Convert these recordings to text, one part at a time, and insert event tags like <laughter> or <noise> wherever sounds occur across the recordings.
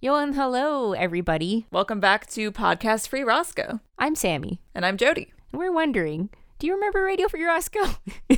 Yo and hello, everybody. Welcome back to Podcast Free Roscoe. I'm Sammy, And I'm Jody. and we're wondering do you remember Radio Free Roscoe? <laughs>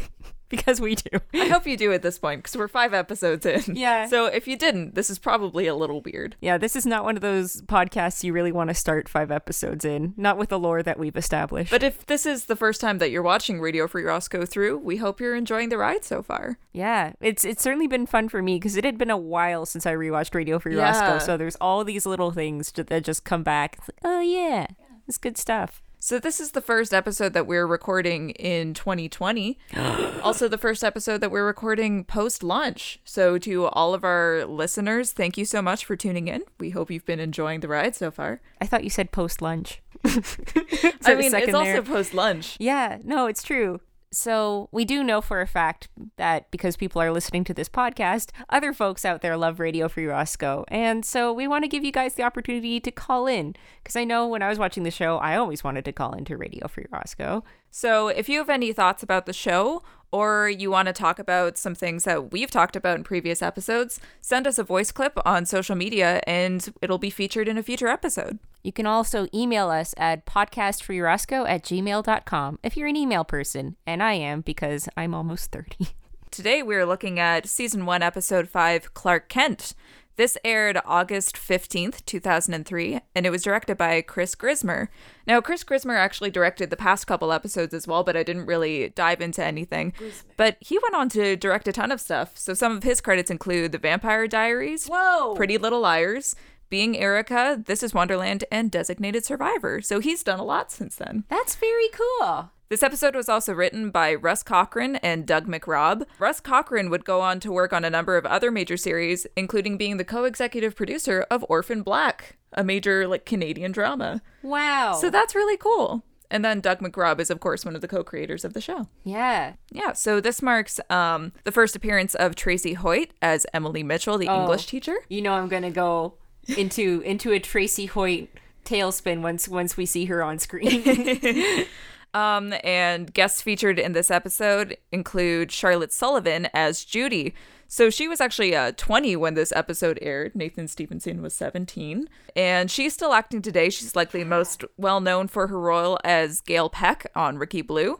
<laughs> because we do. I hope you do at this point because we're five episodes in. Yeah. So if you didn't, this is probably a little weird. Yeah, this is not one of those podcasts you really want to start five episodes in, not with the lore that we've established. But if this is the first time that you're watching Radio Free Roscoe through, we hope you're enjoying the ride so far. yeah, it's it's certainly been fun for me because it had been a while since I rewatched Radio Free Yeah. Roscoe. So there's all these little things that just come back. It's like, oh yeah, it's good stuff. So this is the first episode that we're recording in 2020. <gasps> also the first episode that we're recording post launch. So to all of our listeners, thank you so much for tuning in. We hope you've been enjoying the ride so far. I thought you said post lunch. <laughs> I mean, it's also post lunch. Yeah, no, it's true. So, we do know for a fact that because people are listening to this podcast, other folks out there love Radio Free Roscoe. And so, we want to give you guys the opportunity to call in. Because I know when I was watching the show, I always wanted to call into Radio Free Roscoe. So, if you have any thoughts about the show or you want to talk about some things that we've talked about in previous episodes, send us a voice clip on social media and it'll be featured in a future episode. You can also email us at podcastfreeroscoe at gmail.com if you're an email person. And I am because I'm almost 30. <laughs> Today, we're looking at season 1, episode 5, Clark Kent. This aired August 15th, 2003, and it was directed by Chris Grismer. Now, Chris Grismer actually directed the past couple episodes as well, but I didn't really dive into anything. But he went on to direct a ton of stuff. So some of his credits include The Vampire Diaries, Whoa! Pretty Little Liars, Being Erica, This is Wonderland, and Designated Survivor. So he's done a lot since then. That's very cool. This episode was also written by Russ Cochran and Doug McRobb. Russ Cochran would go on to work on a number of other major series, including being the co-executive producer of Orphan Black, a major like Canadian drama. Wow. So that's really cool. And then Doug McRobb is of course one of the co-creators of the show. yeah. Yeah, so this marks um, the first appearance of Tracy Hoyt as Emily Mitchell, the Oh. English teacher. you know I'm gonna go into into a Tracy Hoyt tailspin once once we see her on screen. <laughs> <laughs> Um, and guests featured in this episode include Charlotte Sullivan as Judy. So she was actually uh, 20 when this episode aired. Nathan Stevenson was 17. And she's still acting today. She's likely most well known for her role as Gail Peck on Rookie Blue.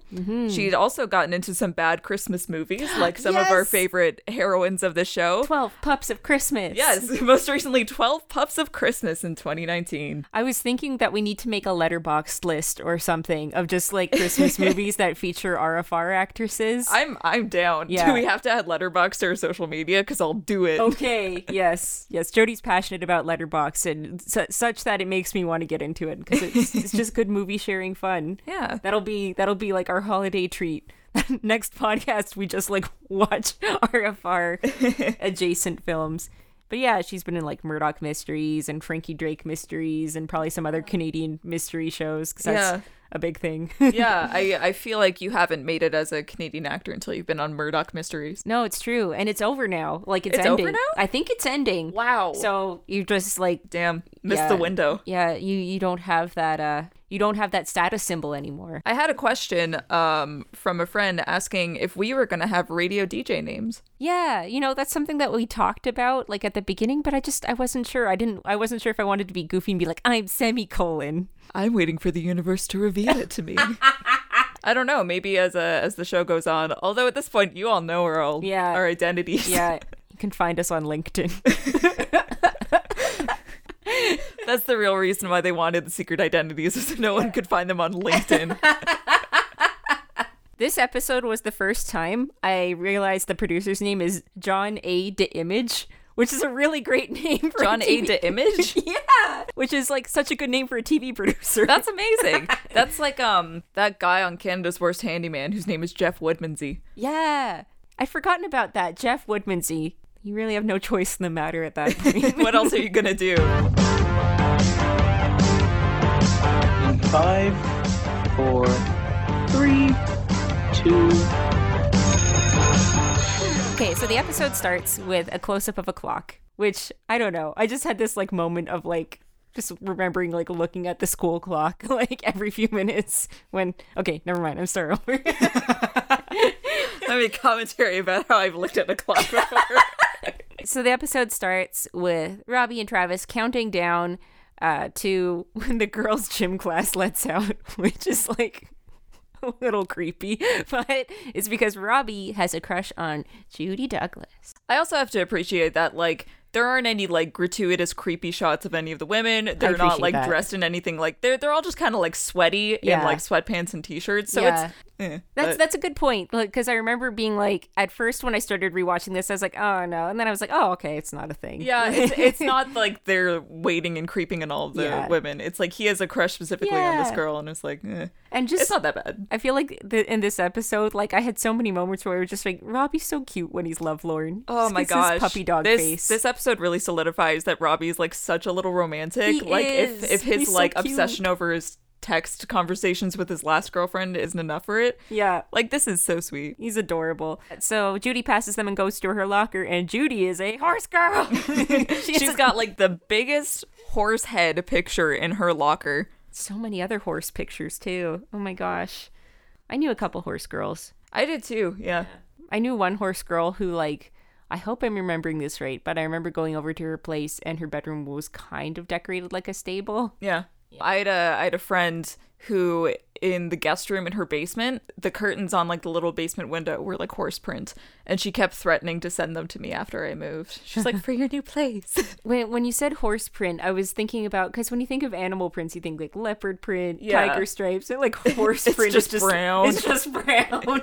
She'd also gotten into some bad Christmas movies, <gasps> like some of our favorite heroines of the show. Twelve pups of Christmas. Yes, <laughs> most recently 12 Pups of Christmas in 2019. I was thinking that we need to make a Letterboxd list or something of just like Christmas <laughs> movies that feature RFR actresses. I'm I'm down. Yeah. Do we have to add Letterboxd to our social media? Because I'll do it. Okay. <laughs> yes. Yes. Jody's passionate about Letterboxd and su- such that it makes me want to get into it because it's, <laughs> it's just good movie sharing fun. Yeah. That'll be that'll be like our holiday treat. <laughs> Next podcast, we just like watch RFR adjacent films. But yeah, she's been in like Murdoch Mysteries and Frankie Drake Mysteries and probably some other Canadian mystery shows because that's Yeah. A big thing. <laughs> yeah, I, I feel like you haven't made it as a Canadian actor until you've been on Murdoch Mysteries. no, it's true, and it's over now. Like it's, It's over ending. now? I think it's ending. Wow. So you just like Damn, missed Yeah. the window. yeah, you you don't have that uh you don't have that status symbol anymore. I had a question um, from a friend asking if we were going to have radio DJ names. Yeah, you know, that's something that we talked about like at the beginning, but I just I wasn't sure. I didn't I wasn't sure if I wanted to be goofy and be like, I'm semicolon. I'm waiting for the universe to reveal it to me. <laughs> I don't know. Maybe as a as the show goes on. Although at this point, you all know our all Yeah. our identities. Yeah. <laughs> You can find us on LinkedIn. <laughs> that's the real reason why they wanted the secret identities, is so no one could find them on LinkedIn. this episode was the first time I realized the producer's name is John A. De Image, which is a really great <laughs> name for John a A. TV De Image. <laughs> yeah, which is like such a good name for a TV <laughs> producer. That's amazing. That's like um that guy on Canada's Worst Handyman whose name is Jeff Woodmansey. yeah. I'd forgotten about that. Jeff Woodmansey. You really have no choice in the matter at that point. What else are you gonna do? In five, four, three, two, Okay, so the episode starts with a close up of a clock, which I don't know. I just had this like moment of like just remembering like looking at the school clock <laughs> like every few minutes when okay, never mind. I'm sorry. <laughs> I mean commentary about how I've looked at a clock <laughs> before. So the episode starts with Robbie and Travis counting down uh, to when the girls' gym class lets out, which is like <laughs> a little creepy, <laughs> but it's because Robbie has a crush on Judy Douglas. I also have to appreciate that, like, there aren't any like gratuitous creepy shots of any of the women. They're not like that. dressed in anything like they're they're all just kind of like sweaty in like sweatpants and t-shirts. So Yeah. it's eh, That's that's a good point. Like, because I remember being like, at first when I started rewatching this, I was like, oh no, and then I was like, oh okay, it's not a thing. yeah, <laughs> it's, it's not like they're waiting and creeping on all the Yeah. women. It's like he has a crush specifically on this girl, and it's like eh, and just it's not that bad. I feel like the, in this episode, like I had so many moments where I was just like, Robbie's so cute when he's lovelorn. Oh Just my gosh, his puppy dog this, face. This episode really solidifies that Robbie's like such a little romantic. He like is. if if his He's like cute. obsession over his text conversations with his last girlfriend isn't enough for it. yeah. Like this is so sweet. He's adorable. So Judy passes them and goes to her locker, and Judy is a horse girl. <laughs> <laughs> She's got like the biggest horse head picture in her locker. so many other horse pictures too. Oh my gosh, I knew a couple horse girls. I did too. Yeah. I knew one horse girl who like I hope I'm remembering this right, but I remember going over to her place and her bedroom was kind of decorated like a stable. Yeah. I had a I had a friend who in the guest room in her basement, the curtains on like the little basement window were like horse print, and she kept threatening to send them to me after I moved. She's like, "For your new place." <laughs> When when you said horse print, I was thinking about because when you think of animal prints, you think like leopard print, Yeah. tiger stripes, and like horse print just is just brown. It's just brown. <laughs>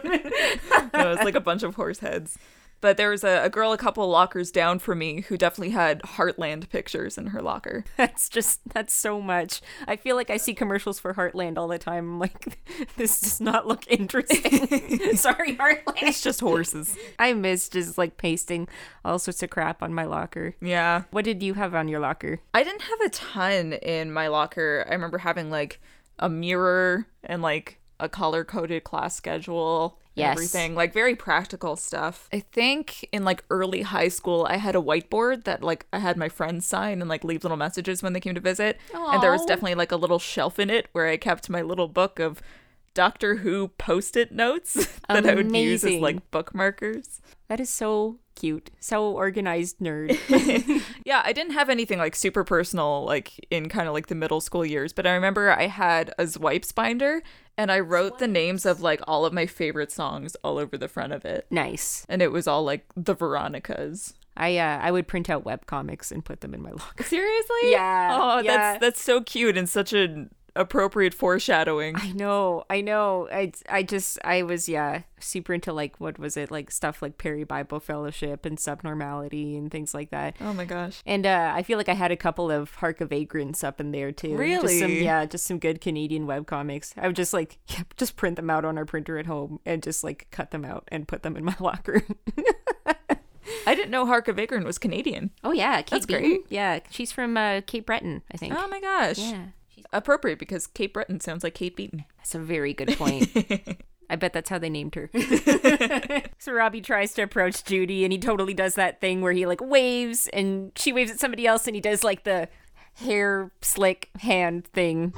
no, it's like a bunch of horse heads. But there was a, a girl a couple lockers down from me who definitely had Heartland pictures in her locker. <laughs> that's just that's so much. I feel like I see commercials for Heartland all the time. I'm like, <laughs> this does not look interesting. <laughs> Sorry, Heartland. It's just horses. I miss just like pasting all sorts of crap on my locker. Yeah. What did you have on your locker? I didn't have a ton in my locker. I remember having like a mirror and like a color coded class schedule. and Yes. Everything like very practical stuff. I think in like early high school, I had a whiteboard that like I had my friends sign and like leave little messages when they came to visit. And there was definitely like a little shelf in it where I kept my little book of Doctor Who post it notes <laughs> that I would use as like bookmarkers. That is so cute. So organized nerd. <laughs> Yeah, I didn't have anything like super personal like in kind of like the middle school years, but I remember I had a Zwipes binder and I wrote the names of like all of my favorite songs all over the front of it. nice. And it was all like the Veronicas. I uh, I would print out web comics and put them in my locker. Seriously? <laughs> Yeah, Oh, yeah. that's that's so cute and such an appropriate foreshadowing. I know, I know. I I just I was yeah super into like what was it like stuff like Perry Bible Fellowship and Subnormality and things like that. Oh my gosh. And uh, I feel like I had a couple of Hark A Vagrants up in there too. Just some, Really? yeah, just some good Canadian webcomics. I would just like <laughs> yeah, just print them out on our printer at home and just like cut them out and put them in my <laughs> locker. I didn't know Hark A Vagrant was Canadian. oh yeah, Kate That's Beaton. great. Yeah, she's from uh, Cape Breton, I think. Oh my gosh. yeah, Appropriate because Kate Breton sounds like Kate Beaton. that's a very good point. <laughs> I bet that's how they named her. <laughs> so Robbie tries to approach Judy and he totally does that thing where he like waves and she waves at somebody else and he does like the hair slick hand thing.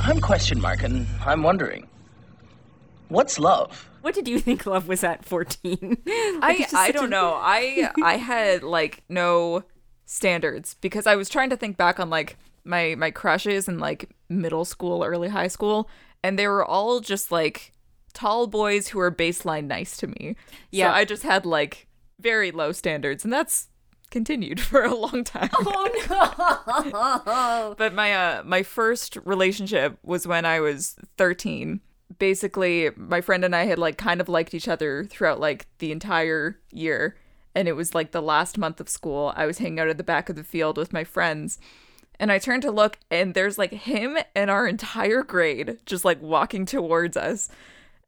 I'm question mark, and I'm wondering, what's love? What did you think love was at 14? <laughs> I I don't know. I I had like no standards because I was trying to think back on like my my crushes in like middle school, early high school, and they were all just like tall boys who were baseline nice to me. Yeah. So I just had like very low standards, and that's continued <laughs> for a long time. Oh no! But my uh my first relationship was when I was 13. Basically, my friend and I had like kind of liked each other throughout like the entire year. And it was like the last month of school. I was hanging out at the back of the field with my friends. And I turned to look and there's like him and our entire grade just like walking towards us.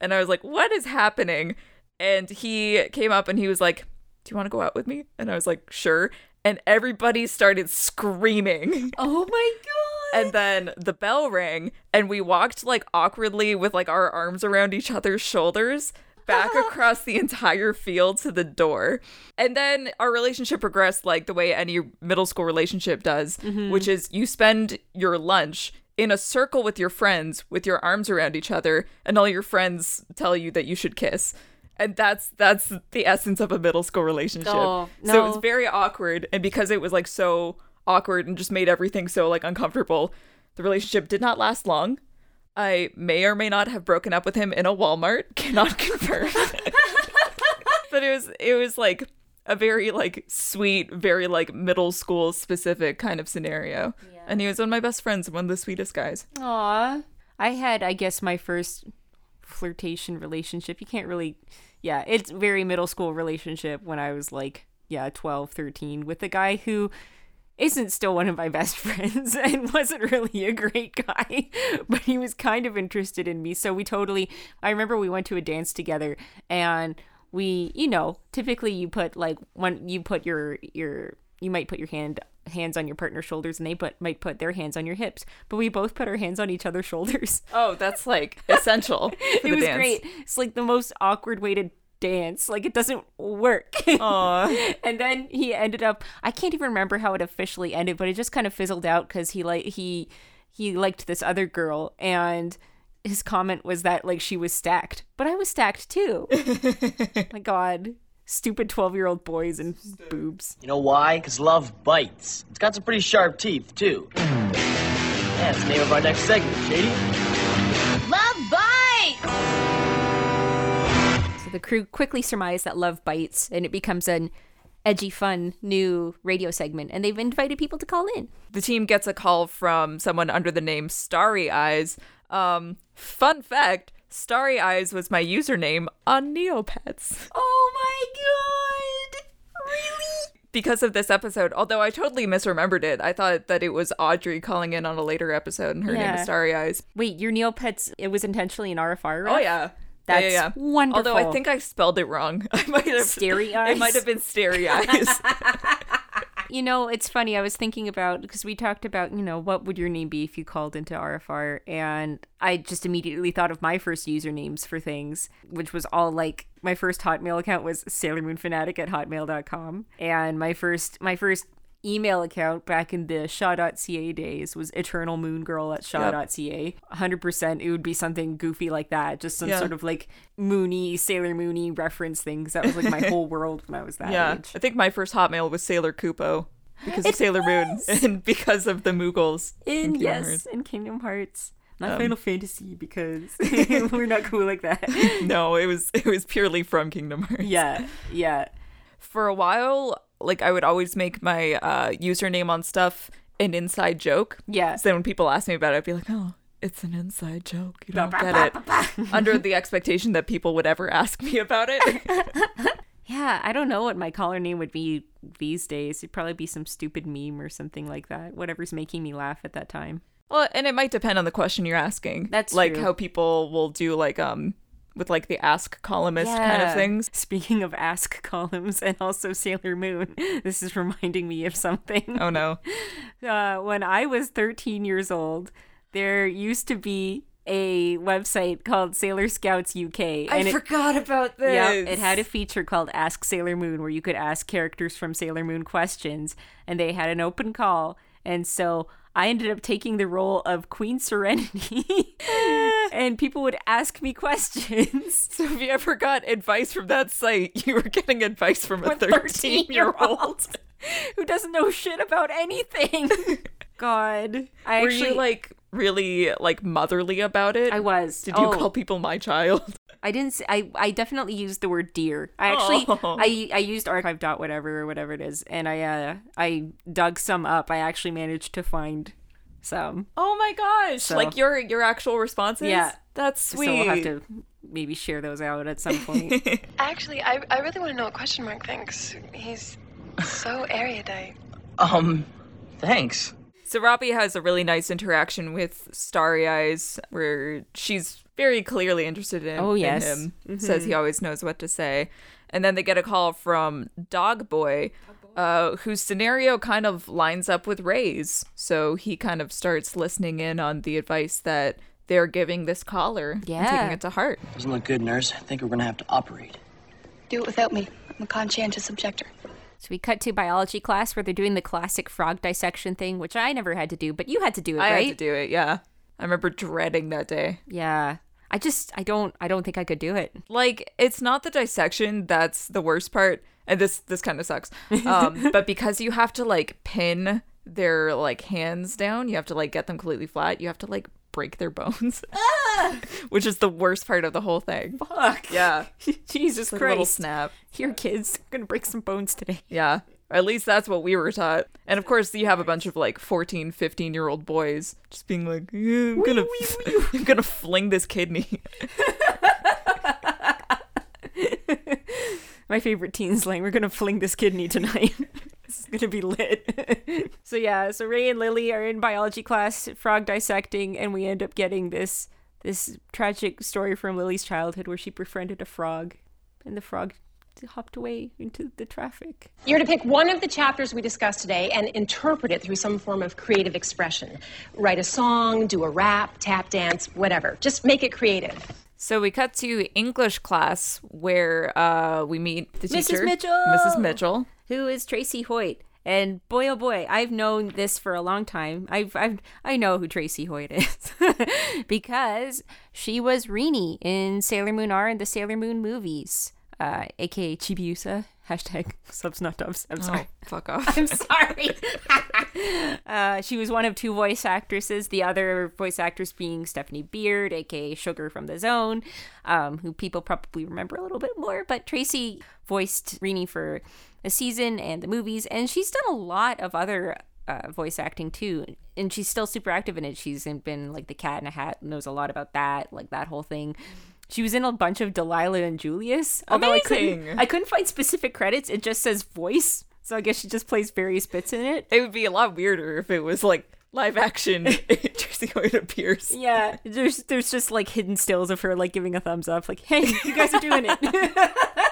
And I was like, "What is happening?" And he came up and he was like, "Do you want to go out with me?" And I was like, "Sure." And everybody started screaming. Oh my god! <laughs> And then the bell rang, and we walked like awkwardly with like our arms around each other's shoulders back <laughs> across the entire field to the door. And then our relationship progressed like the way any middle school relationship does, mm-hmm. which is you spend your lunch in a circle with your friends with your arms around each other, and all your friends tell you that you should kiss. and that's that's the essence of a middle school relationship. Oh, So it was very awkward, and because it was like so awkward and just made everything so like uncomfortable, the relationship did not last long. I may or may not have broken up with him in a Walmart. <laughs> Cannot confirm. <laughs> but it was it was like a very like sweet, very like middle school specific kind of scenario. And he was one of my best friends, and one of the sweetest guys. Aw. I had, I guess, my first flirtation relationship. You can't really, yeah, it's very middle school relationship when I was like, yeah, 12, 13, with a guy who isn't still one of my best <laughs> friends and wasn't really a great guy, <laughs> but he was kind of interested in me. So we totally, I remember we went to a dance together and we, you know, typically you put like when you put your, your, you might put your hand hands on your partner's shoulders and they put might put their hands on your hips but we both put our hands on each other's <laughs> shoulders Oh, that's like essential. it the was dance. great it's like the most awkward way to dance like it doesn't work <laughs> Aw. and then he ended up i can't even remember how it officially ended but it just kind of fizzled out because he like he he liked this other girl and his comment was that like she was stacked but i was stacked too <laughs> my god stupid 12 year old boys and boobs You know why? Because love bites. It's got some pretty sharp teeth, too. Yeah, the name of our next segment, Shady. The crew quickly surmise that love bites, and it becomes an edgy, fun new radio segment. And they've invited people to call in. the team gets a call from someone under the name Starry Eyes. Um, fun fact Starry Eyes was my username on Neopets. Oh my god! Really? Because of this episode, although I totally misremembered it, I thought that it was Audrey calling in on a later episode and her name Yeah. is Starry Eyes. Wait, your Neopets? It was intentionally an RFR. Right? Oh, yeah. That's yeah, yeah, wonderful. Although I think I spelled it wrong. <laughs> I might have Starry <laughs> It might have been Starry Eyes. <laughs> You know, it's funny. I was thinking about because we talked about, you know, what would your name be if you called into RFR, and I just immediately thought of my first usernames for things, which was all like my first Hotmail account was Sailor Moon Fanatic at hotmail.com, and my first my first email account back in the Shaw.ca days was Eternal Moon Girl at Shaw.ca. 100% it would be something goofy like that, just some Yeah. sort of like Moony, Sailor Moony reference things. That was like my <laughs> whole world when I was that yeah. age. I think my first Hotmail was Sailor Kupo because It of Sailor Moon <laughs> and because of the Moogles. In Kingdom yes, Hearts. in Kingdom Hearts. Not Um, Final Fantasy because <laughs> we're not cool like that. No, it was it was purely from Kingdom Hearts. yeah, yeah. For a while, like I would always make my uh, username on stuff an inside joke. Yeah. So then when people ask me about it, I'd be like, "Oh, it's an inside joke. You don't get it." <laughs> Under the expectation that people would ever ask me about it. <laughs> Yeah, I don't know what my caller name would be these days. It'd probably be some stupid meme or something like that. Whatever's making me laugh at that time. well, and it might depend on the question you're asking. That's like true. how people will do like um with like the ask columnist kind of Yeah. things. Speaking of ask columns and also Sailor Moon, <laughs> this is reminding me of something. Oh no. <laughs> uh, when I was 13 years old, there used to be a website called Sailor Scouts UK. And it, forgot about this. yeah, it had a feature called Ask Sailor Moon where you could ask characters from Sailor Moon questions, and they had an open call. And so I ended up taking the role of Queen Serenity, <laughs> and people would ask me questions. <laughs> So if you ever got advice from that site, you were getting advice from a 13 year old. who doesn't know shit about anything. <laughs> God, I Were actually you like really like motherly about it? I was. Did you Oh. call people my child? I didn't. Say, I I definitely used the word dear. I actually Oh. I I used archive dot whatever or whatever it is, and I uh I dug some up. I actually managed to find some. Oh my gosh! So- like your your actual responses? Yeah. that's sweet. So we'll have to maybe share those out at some point. <laughs> Actually, I, I really want to know what question mark thinks. He's so erudite. Um, thanks. So Robbie has a really nice interaction with Starry Eyes, where she's very clearly interested in, Oh, in yes. him. Says he always knows what to say, and then they get a call from Dog Boy, uh, whose scenario kind of lines up with Ray's. So he kind of starts listening in on the advice that they're giving this caller, Yeah. taking it to heart. Doesn't look good, nurse. I think we're gonna have to operate. Do it without me. I'm a conscientious objector. so we cut to biology class where they're doing the classic frog dissection thing, which I never had to do, but you had to do it, I right? had to do it. Yeah, I remember dreading that day. Yeah. I just I don't I don't think I could do it. like it's not the dissection that's the worst part and this this kind of sucks um <laughs> but because you have to like pin their like hands down you have to like get them completely flat you have to like break their bones <laughs> which is the worst part of the whole thing Fuck. yeah <laughs> Jesus a little Christ. snap Here kids, I'm to break some bones today. yeah at least that's what we were taught and of course you have a bunch of like 14 15 year old boys just being like "Yeah, i'm gonna i'm gonna fling this kidney <laughs> My favorite teen slang. We're gonna fling this kidney tonight. <laughs> this is gonna be lit. <laughs> so yeah, so Ray and Lily are in biology class, frog dissecting, and we end up getting this this tragic story from Lily's childhood where she befriended a frog, and the frog hopped away into the traffic. You're to pick one of the chapters we discussed today and interpret it through some form of creative expression. Write a song, do a rap, tap dance, whatever. Just make it creative. So we cut to English class where uh, we meet the Mrs. teacher, Mitchell! Mrs. Mitchell. who is Tracy Hoyt. And boy, oh boy, I've known this for a long time. I've, I've I know who Tracy Hoyt is <laughs> because she was Rini in Sailor Moon R and the Sailor Moon movies, uh, aka Chibiusa. Hashtag <laughs> subs not dubs. I'm sorry. Oh, fuck off. <laughs> I'm sorry. <laughs> uh, she was one of two voice actresses, the other voice actress being Stephanie Beard, aka Sugar from the Zone, um, who people probably remember a little bit more. But Tracy voiced Rini for a season and the movies, and she's done a lot of other uh, voice acting too. And she's still super active in it. She's been like the Cat in a Hat, knows a lot about that, like that whole thing. She was in a bunch of Delilah and Julius. Although I couldn't, Amazing. I couldn't find specific credits. It just says voice. So I guess she just plays various bits in it. It would be a lot weirder if it was like live action Tracy Hoyt appears. Yeah, there's there's just like hidden stills of her like giving a thumbs up, like, "Hey, you guys are doing it." <laughs>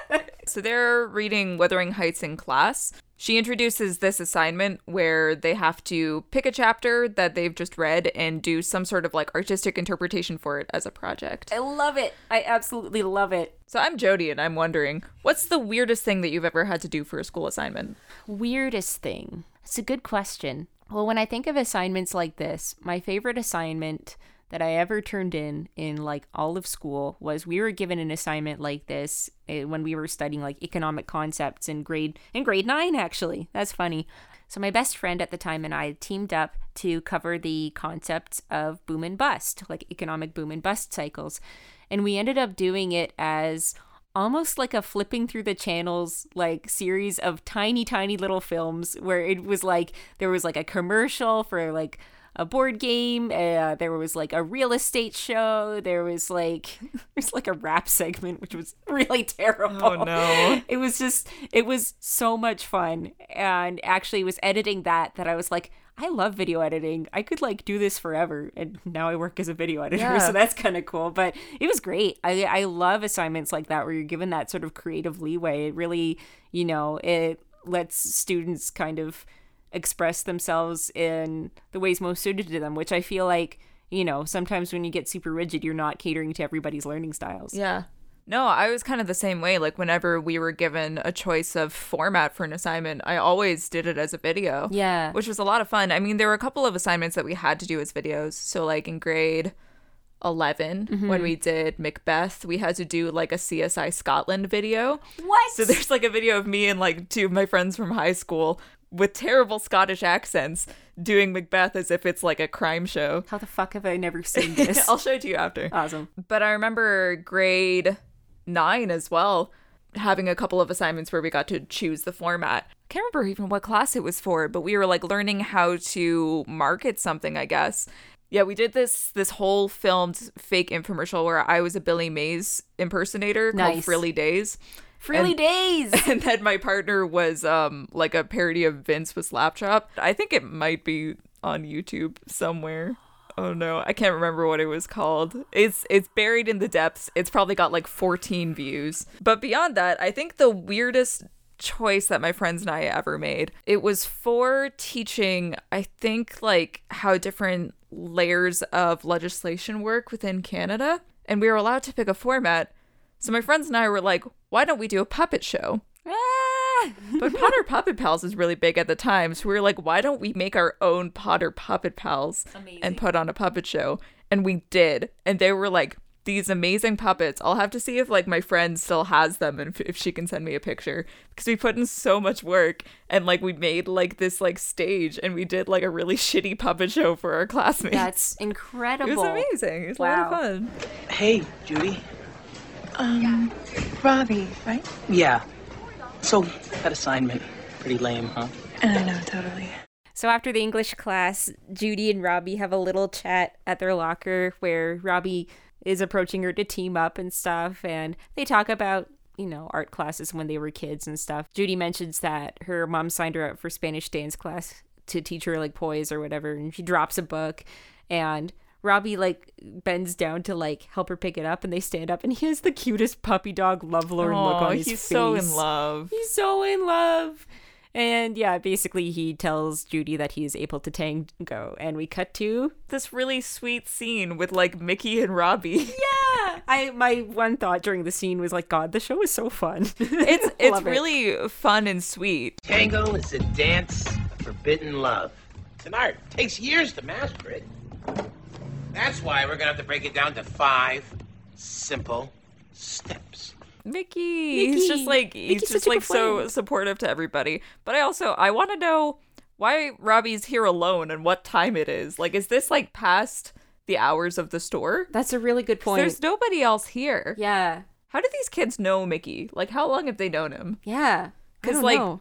So they're reading Wuthering Heights in class. She introduces this assignment where they have to pick a chapter that they've just read and do some sort of like artistic interpretation for it as a project. I love it. I absolutely love it. So I'm Jody and I'm wondering, what's the weirdest thing that you've ever had to do for a school assignment? Weirdest thing. It's a good question. Well, when I think of assignments like this, my favorite assignment that I ever turned in in like all of school was we were given an assignment like this eh, when we were studying like economic concepts in grade in grade 9 actually. That's funny. So my best friend at the time and I teamed up to cover the concepts of boom and bust, like economic boom and bust cycles. And we ended up doing it as almost like a flipping through the channels like series of tiny tiny little films where it was like there was like a commercial for like a board game uh, there was like a real estate show there was like <laughs> there's like a rap segment which was really <laughs> terrible. Oh, no. <laughs> it was just it was so much fun. And actually it was editing that that i was like i love video editing. I could like do this forever. And now i work as a video editor Yeah. so that's kind of cool. But it was great. I i love assignments like that where you're given that sort of creative leeway. It really you know it lets students kind of express themselves in the ways most suited to them which i feel like you know sometimes when you get super rigid you're not catering to everybody's learning styles Yeah. No, I was kind of the same way. Like whenever we were given a choice of format for an assignment, I always did it as a video. Yeah. Which was a lot of fun. I mean, there were a couple of assignments that we had to do as videos. So like in grade 11 mm-hmm. when we did Macbeth, we had to do like a CSI Scotland video. what So there's like a video of me and like two of my friends from high school with terrible Scottish accents doing Macbeth as if it's like a crime show. how the fuck have i never <laughs> seen this I'll show it to you after. awesome But I remember grade nine as well, having a couple of assignments where we got to choose the format. I can't remember even what class it was for, but we were like learning how to market something, I guess. Yeah, we did this this whole filmed fake infomercial where I was a Billy Mays impersonator called Frilly Days. Frilly And- days <laughs> And then my partner was um like a parody of Vince with Slapchop. I think it might be on YouTube somewhere. Oh no, I can't remember what it was called. It's it's buried in the depths. It's probably got like 14 views. But beyond that, I think the weirdest choice that my friends and I ever made. It was for teaching, I think like how different layers of legislation work within Canada, and we were allowed to pick a format. So my friends and I were like, why don't we do a puppet show? Ah! But Potter <laughs> Puppet Pals is really big at the time. So we were like, why don't we make our own Potter Puppet Pals and put on a puppet show? And we did. And they were like, these amazing puppets. I'll have to see if like my friend still has them and if, if she can send me a picture because we put in so much work and like we made like this like stage and we did like a really shitty puppet show for our classmates. That's incredible. <laughs> it was amazing. It was a lot of fun. Hey, Judy. Um, Robbie, right? Yeah. So, that assignment, pretty lame, huh? I know, totally. So after the English class, Judy and Robbie have a little chat at their locker where Robbie is approaching her to team up and stuff, and they talk about you know art classes when they were kids and stuff. Judy mentions that her mom signed her up for Spanish dance class to teach her like poise or whatever, and she drops a book, and Robbie like bends down to like help her pick it up, and they stand up, and he has the cutest puppy dog lovelorn look on his face. he's so in love. He's so in love. And yeah, basically he tells Judy that he is able to tango, and we cut to This really sweet scene with like Mickey and Robbie. <laughs> yeah. I my one thought during the scene was like, God, the show is so fun. It's <laughs> it's Love it. really fun and sweet. Tango is a dance of forbidden love. It's an art. It takes years to master it. That's why we're gonna have to break it down to five simple steps. Mickey. He's just like he's Mickey's just like so supportive to everybody. But I also I want to know why Robbie's here alone and what time it is. Like, is this like past the hours of the store? That's a really good point. There's nobody else here. yeah, How do these kids know Mickey? Like, how long have they known him? yeah. Because like, know.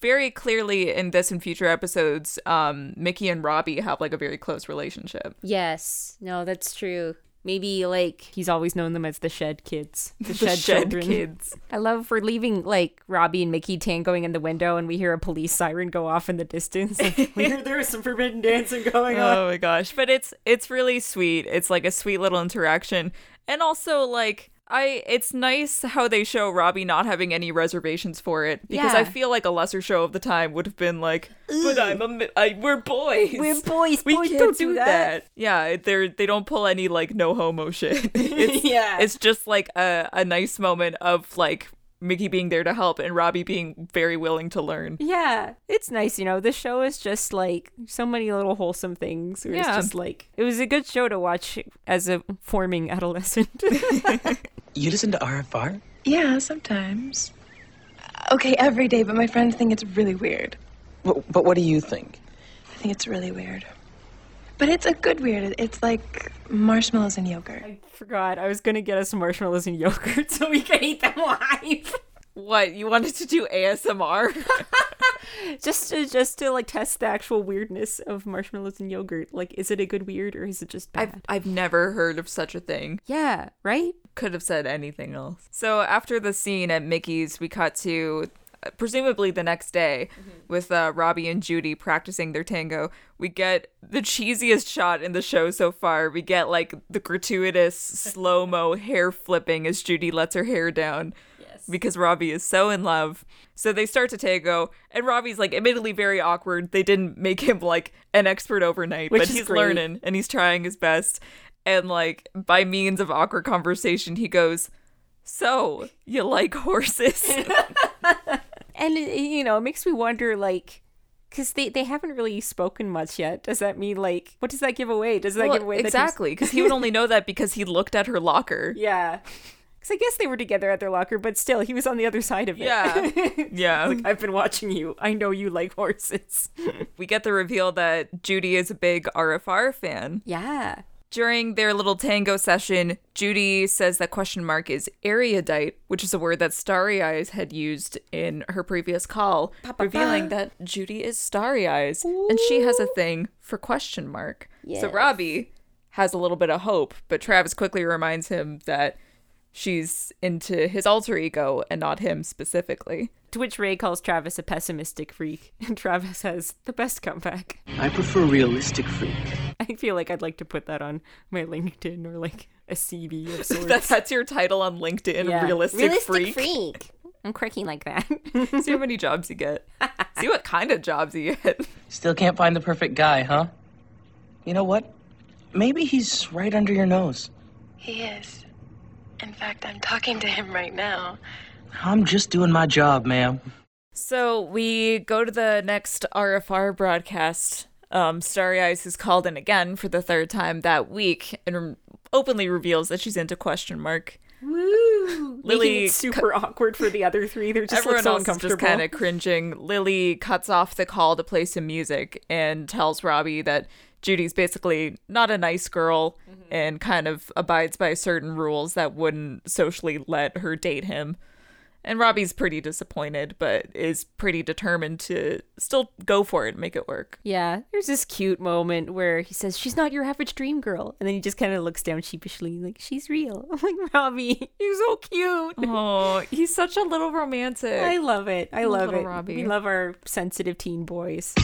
Very clearly in this and future episodes, um, Mickey and Robbie have like a very close relationship. yes, no, that's true. Maybe like he's always known them as the Shed Kids, <laughs> the, The Shed, Shed children. kids. <laughs> I love for leaving like Robbie and Mickey tangoing in the window, and we hear a police siren go off in the distance. <laughs> we hear there is some forbidden dancing going on. Oh my gosh, but it's it's really sweet. It's like a sweet little interaction. And also like I it's nice how they show Robbie not having any reservations for it because I feel like a lesser show of the time would have been like, but I'm a we're boys. We're boys. We boys can't don't do that. Yeah, they're they don't pull any like no homo shit. <laughs> It's, Yeah. it's just like a a nice moment of like Mickey being there to help and Robbie being very willing to learn. Yeah, it's nice, you know. The show is just like so many little wholesome things. Where It's Yeah. just like it was a good show to watch as a forming adolescent. <laughs> You listen to RFR? Yeah, sometimes. Okay, every day, but my friends think it's really weird. But, but what do you think? I think it's really weird. But it's a good weird. It's like marshmallows and yogurt. I forgot I was gonna get us marshmallows and yogurt <laughs> so we can eat them live. What, you wanted to do ASMR? <laughs> just to just to like test the actual weirdness of marshmallows and yogurt. Like, is it a good weird or is it just bad? I've I've never heard of such a thing. yeah, right. Could have said anything else. So after the scene at Mickey's, we cut to presumably the next day with uh, Robbie and Judy practicing their tango. We get the cheesiest shot in the show so far. We get like the gratuitous slow mo <laughs> hair flipping as Judy lets her hair down. Because Robbie is so in love. So they start to tango, and Robbie's like admittedly very awkward. They didn't make him like an expert overnight, Which but he's great. learning and he's trying his best. And like by means of awkward conversation, he goes, "So you like horses?" <laughs> And it, you know, it makes me wonder, like, because they they haven't really spoken much yet. Does that mean like what does that give away? Does that Well, give away exactly, because he would only know that because he looked at her locker. <laughs> Yeah. Because I guess they were together at their locker, but still, he was on the other side of it. Yeah. <laughs> Yeah. like, I've been watching you. I know you like horses. we get the reveal that Judy is a big RFR fan. yeah. During their little tango session, Judy says that question mark is erudite, which is a word that Starry Eyes had used in her previous call, revealing that Judy is Starry Eyes and she has a thing for question mark. So Robbie has a little bit of hope, but Travis quickly reminds him that she's into his alter ego and not him specifically. To which Ray calls Travis a pessimistic freak, <laughs> and Travis has the best comeback. I prefer realistic freak. I feel like I'd like to put that on my LinkedIn or like a CV of <laughs> sorts. That's that's your title on LinkedIn, Yeah. realistic, freak. I'm quirky like that. <laughs> See how many jobs you get. See what kind of jobs you get. Still can't find the perfect guy, huh? You know what? Maybe he's right under your nose. He is. In fact, I'm talking to him right now. I'm just doing my job, ma'am. So we go to the next RFR broadcast. Um, Starry Eyes is called in again for the third time that week, and openly reveals that she's into question mark. Woo! Lily super awkward for the other three. They're just Everyone like so else just kind of cringing. Lily cuts off the call to play some music and tells Robbie that Judy's basically not a nice girl mm-hmm. and kind of abides by certain rules that wouldn't socially let her date him. And Robbie's pretty disappointed, but is pretty determined to still go for it and make it work. Yeah, there's this cute moment where he says, She's not your average dream girl. And then he just kind of looks down sheepishly, like, She's real. <laughs> I'm like, Robbie, you're so cute. Oh, he's such a little romantic. I love it. I love little it. Robbie. We love our sensitive teen boys.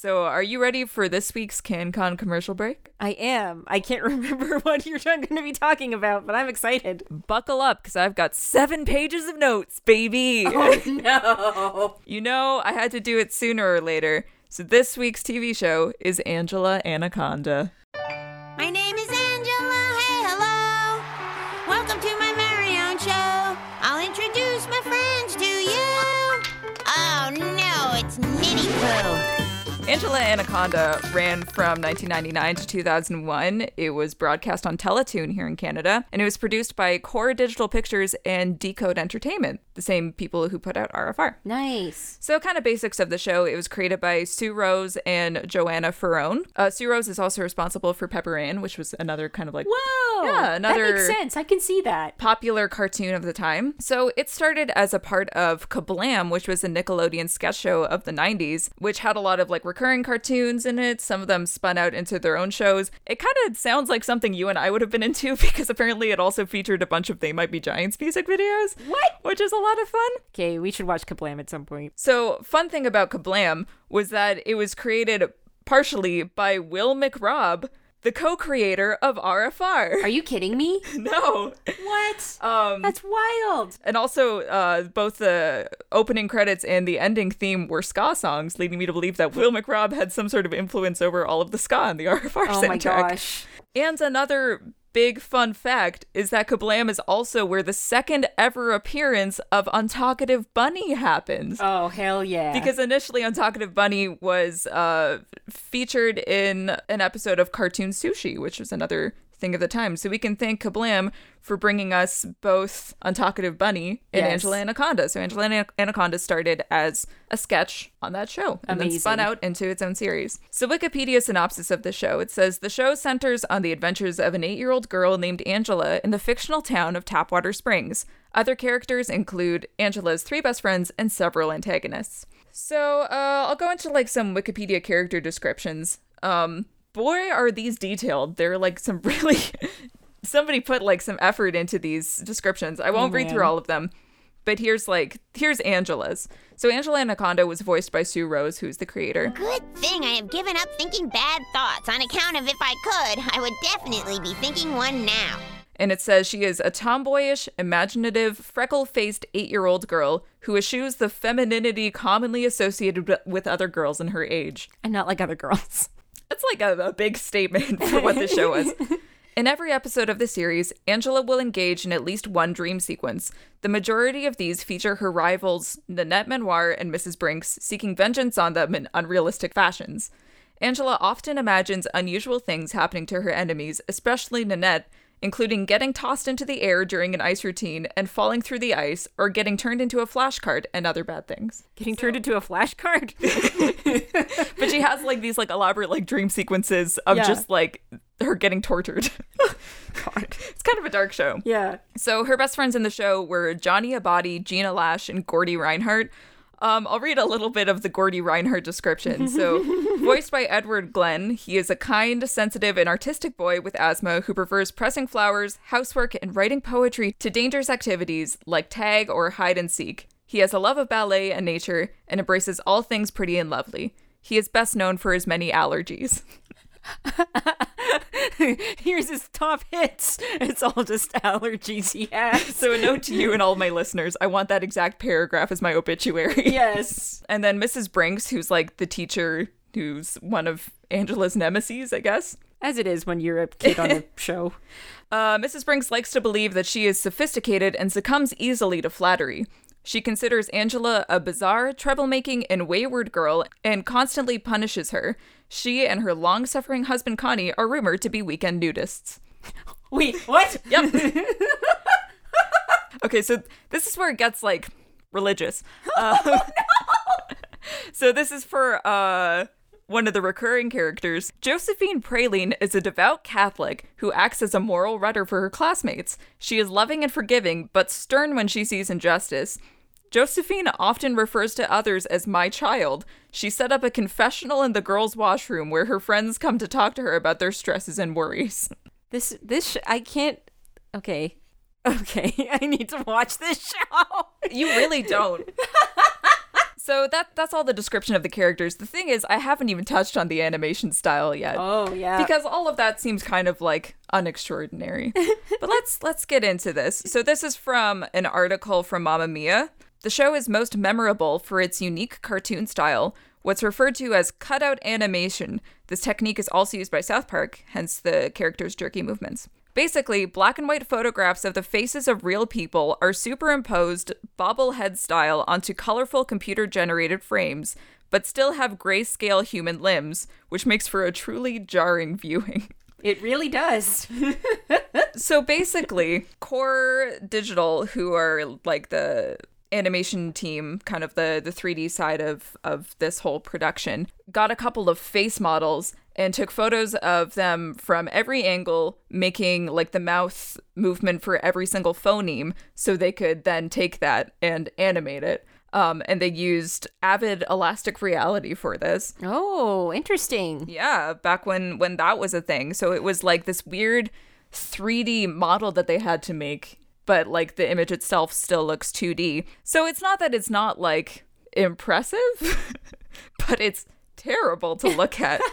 So, are you ready for this week's CanCon commercial break? I am. I can't <laughs> remember what you're going to be talking about, but I'm excited. Buckle up, because I've got seven pages of notes, baby. <laughs> Oh, no. You know, I had to do it sooner or later. So this week's TV show is Angela Anaconda. Angela Anaconda ran from 1999 to 2001. It was broadcast on Teletoon here in Canada, and it was produced by Core Digital Pictures and Decode Entertainment, the same people who put out RFR. Nice. So, kind of basics of the show. It was created by Sue Rose and Joanna Ferrone. Uh, Sue Rose is also responsible for Pepper Ann, which was another kind of like Whoa. Yeah, another- That makes sense. I can see that. popular cartoon of the time. So it started as a part of Kablam, which was a Nickelodeon sketch show of the 90s, which had a lot of like recurring cartoons in it. Some of them spun out into their own shows. It kind of sounds like something you and I would have been into <laughs> because apparently it also featured a bunch of They Might Be Giants music videos. What? Which is a lot of fun. Okay, we should watch Kablam at some point. So, fun thing about Kablam was that it was created partially by Will McRobb, the co-creator of RFR. Are you kidding me? <laughs> no. What? Um That's wild. and also, uh, both the opening credits and the ending theme were ska songs, leading me to believe that Will McRobb had some sort of influence over all of the ska in the RFR Oh soundtrack. my gosh. And another big fun fact is that Kablam is also where the second ever appearance of Untalkative Bunny happens. Oh, hell yeah. Because initially, Untalkative Bunny was uh, featured in an episode of Cartoon Sushi, which was another thing of the time. So we can thank Kablam for bringing us both Untalkative Bunny and Yes. Angela Anaconda. So Angela Ana- Anaconda started as a sketch on that show and then spun out into its own series. So Wikipedia synopsis of the show, it says the show centers on the adventures of an 8-year-old girl named Angela in the fictional town of Tapwater Springs. Other characters include Angela's three best friends and several antagonists. So, uh, I'll go into like some Wikipedia character descriptions. Um, boy, are these detailed. They're like some <laughs> really. Somebody put like some effort into these descriptions. I won't read through all of them, but here's like here's Angela's. So Angela Anaconda was voiced by Sue Rose, who's the creator. Good thing I have given up thinking bad thoughts on account of if I could, I would definitely be thinking one now. And it says she is a tomboyish, imaginative, freckle faced eight year old girl who eschews the femininity commonly associated with other girls in her age. I'm not like other girls. <laughs> That's like a, a big statement for what the show is. <laughs> In every episode of the series, Angela will engage in at least one dream sequence. The majority of these feature her rivals, Nanette Manoir and Mrs. Brinks, seeking vengeance on them in unrealistic fashions. Angela often imagines unusual things happening to her enemies, especially Nanette, including getting tossed into the air during an ice routine and falling through the ice, or getting turned into a flashcard and other bad things. Getting turned into a flashcard. <laughs> <laughs> But she has like these like elaborate like dream sequences of Yeah. just like her getting tortured. <laughs> God. It's kind of a dark show. yeah. So her best friends in the show were Johnny Abatti, Gina Lash, and Gordy Reinhardt. Um, I'll read a little bit of the Gordy Reinhardt description. So, <laughs> voiced by Edward Glenn, he is a kind, sensitive, and artistic boy with asthma who prefers pressing flowers, housework, and writing poetry to dangerous activities like tag or hide and seek. He has a love of ballet and nature and embraces all things pretty and lovely. He is best known for his many allergies. <laughs> <laughs> Here's his top hits. It's all just allergies <laughs> he has. So, a note to you and all my listeners I want that exact paragraph as my obituary. <laughs> yes. And then Mrs. Brinks, who's like the teacher who's one of Angela's nemesis, I guess. As it is when you're a kid on a show. Uh, Mrs. Brinks likes to believe that she is sophisticated and succumbs easily to flattery. She considers Angela a bizarre, troublemaking, and wayward girl and constantly punishes her. She and her long suffering husband Connie are rumored to be weekend nudists. <laughs> Wait, what? Yep. <laughs> okay, so this is where it gets like religious. Uh, <laughs> so this is for uh one of the recurring characters. Josephine Praline is a devout Catholic who acts as a moral rudder for her classmates. She is loving and forgiving, but stern when she sees injustice. Josephine often refers to others as my child. She set up a confessional in the girls' washroom where her friends come to talk to her about their stresses and worries. <laughs> This this sh- I can't. Okay, <laughs> okay. <laughs> I need to watch this show. You really don't. So that that's all the description of the characters. The thing is, I haven't even touched on the animation style yet. Oh yeah. Because all of that seems kind of like unextraordinary. <laughs> but let's let's get into this. So this is from an article from Mamamia. The show is most memorable for its unique cartoon style, what's referred to as cutout animation. This technique is also used by South Park, hence the characters' jerky movements. Basically, black and white photographs of the faces of real people are superimposed bobblehead style onto colorful computer generated frames, but still have grayscale human limbs, which makes for a truly jarring viewing. <laughs> it really does. <laughs> so basically, Core Digital, who are like the animation team, kind of the the 3D side of of this whole production, got a couple of face models and took photos of them from every angle, making like the mouth movement for every single phoneme, so they could then take that and animate it. Um, and they used Avid Elastic Reality for this. oh, interesting. Yeah, back when when that was a thing. So it was like this weird 3D model that they had to make, but like the image itself still looks 2D. So it's not that it's not like impressive, <laughs> but it's terrible to look at. <laughs>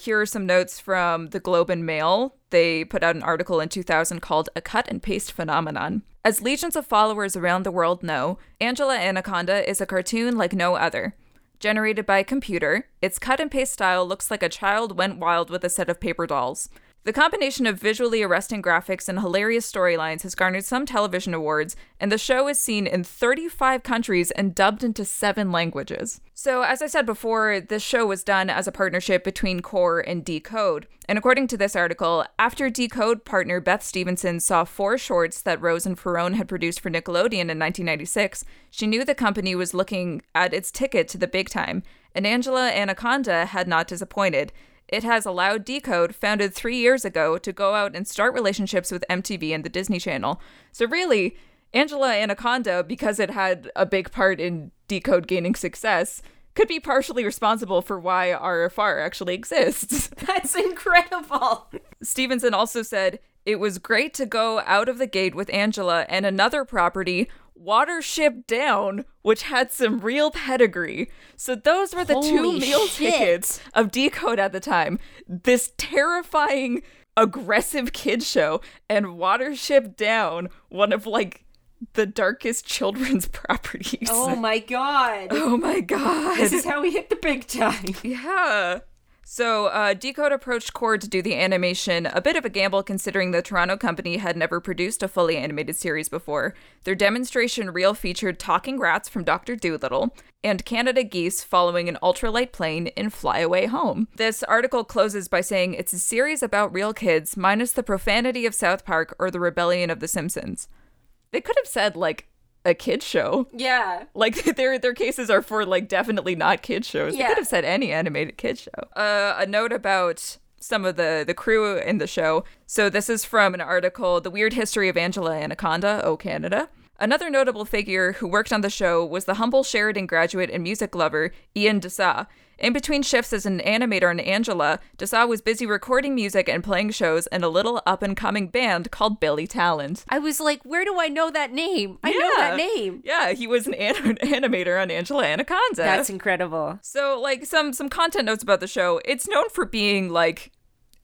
Here are some notes from the Globe and Mail. They put out an article in 2000 called A Cut and Paste Phenomenon. As legions of followers around the world know, Angela Anaconda is a cartoon like no other. Generated by a computer, its cut and paste style looks like a child went wild with a set of paper dolls. The combination of visually arresting graphics and hilarious storylines has garnered some television awards, and the show is seen in 35 countries and dubbed into seven languages. So, as I said before, this show was done as a partnership between Core and Decode. And according to this article, after Decode partner Beth Stevenson saw four shorts that Rose and Ferrone had produced for Nickelodeon in 1996, she knew the company was looking at its ticket to the big time, and Angela Anaconda had not disappointed. It has allowed Decode, founded three years ago, to go out and start relationships with MTV and the Disney Channel. So, really, Angela Anaconda, because it had a big part in Decode gaining success, could be partially responsible for why RFR actually exists. <laughs> That's incredible. Stevenson also said, It was great to go out of the gate with Angela and another property, Watership Down, which had some real pedigree. So those were the two Holy meal shit. tickets of Decode at the time. This terrifying, aggressive kid show and Watership Down, one of like the darkest children's <laughs> properties. Oh my god. Oh my god. This is how we hit the big time. Yeah. So, uh, Decode approached Core to do the animation, a bit of a gamble considering the Toronto company had never produced a fully animated series before. Their demonstration reel featured talking rats from Dr. Dolittle and Canada geese following an ultralight plane in Flyaway Home. This article closes by saying it's a series about real kids, minus the profanity of South Park or the rebellion of The Simpsons. They could have said, like, a kid show. Yeah. Like <laughs> their their cases are for like definitely not kid shows. They Yeah. could have said any animated kid show. Uh, a note about some of the the crew in the show. So this is from an article, "The Weird History of Angela Anaconda, Oh Canada." Another notable figure who worked on the show was the humble Sheridan graduate and music lover Ian D'Sa. In between shifts as an animator on Angela, Dessa was busy recording music and playing shows in a little up and coming band called Billy Talent. I was like, where do I know that name? I know that name. Yeah, he was an anim- animator on Angela Anaconda. That's incredible. so like some some content notes about the show. It's known for being like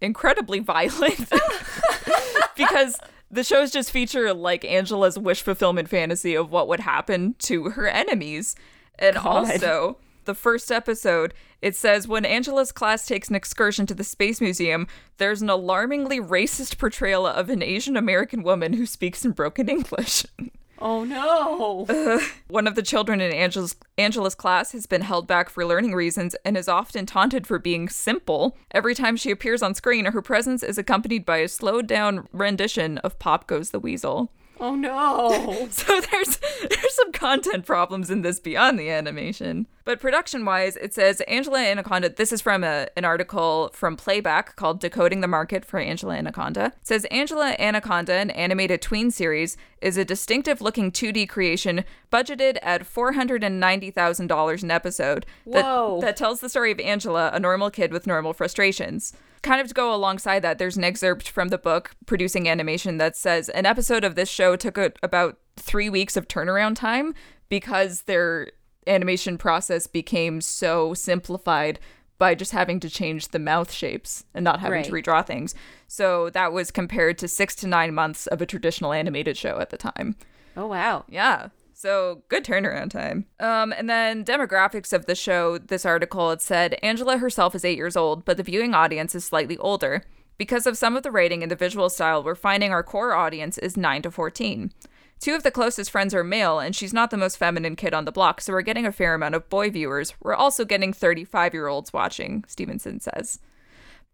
incredibly violent <laughs> <laughs> because the shows just feature like Angela's wish fulfillment fantasy of what would happen to her enemies. And also, the first episode, it says when Angela's class takes an excursion to the Space Museum, there's an alarmingly racist portrayal of an Asian American woman who speaks in broken English. <laughs> Oh no. <laughs> One of the children in Angela's, Angela's class has been held back for learning reasons and is often taunted for being simple. Every time she appears on screen, her presence is accompanied by a slowed down rendition of Pop Goes the Weasel. Oh no. <laughs> So there's there's some content problems in this beyond the animation. But production wise, it says Angela Anaconda. This is from a, an article from Playback called Decoding the Market for Angela Anaconda. It says Angela Anaconda, an animated tween series, is a distinctive looking 2D creation budgeted at $490,000 an episode. that- Whoa. that tells the story of Angela, a normal kid with normal frustrations. Kind of to go alongside that, there's an excerpt from the book Producing Animation that says an episode of this show took a, about three weeks of turnaround time because their animation process became so simplified by just having to change the mouth shapes and not having to redraw things. So that was compared to six to nine months of a traditional animated show at the time. Oh wow. Yeah. So good turnaround time. Um, and then demographics of the show. This article it said Angela herself is eight years old, but the viewing audience is slightly older. Because of some of the rating and the visual style, we're finding our core audience is nine to fourteen. Two of the closest friends are male, and she's not the most feminine kid on the block, so we're getting a fair amount of boy viewers. We're also getting 35 year olds watching, Stevenson says.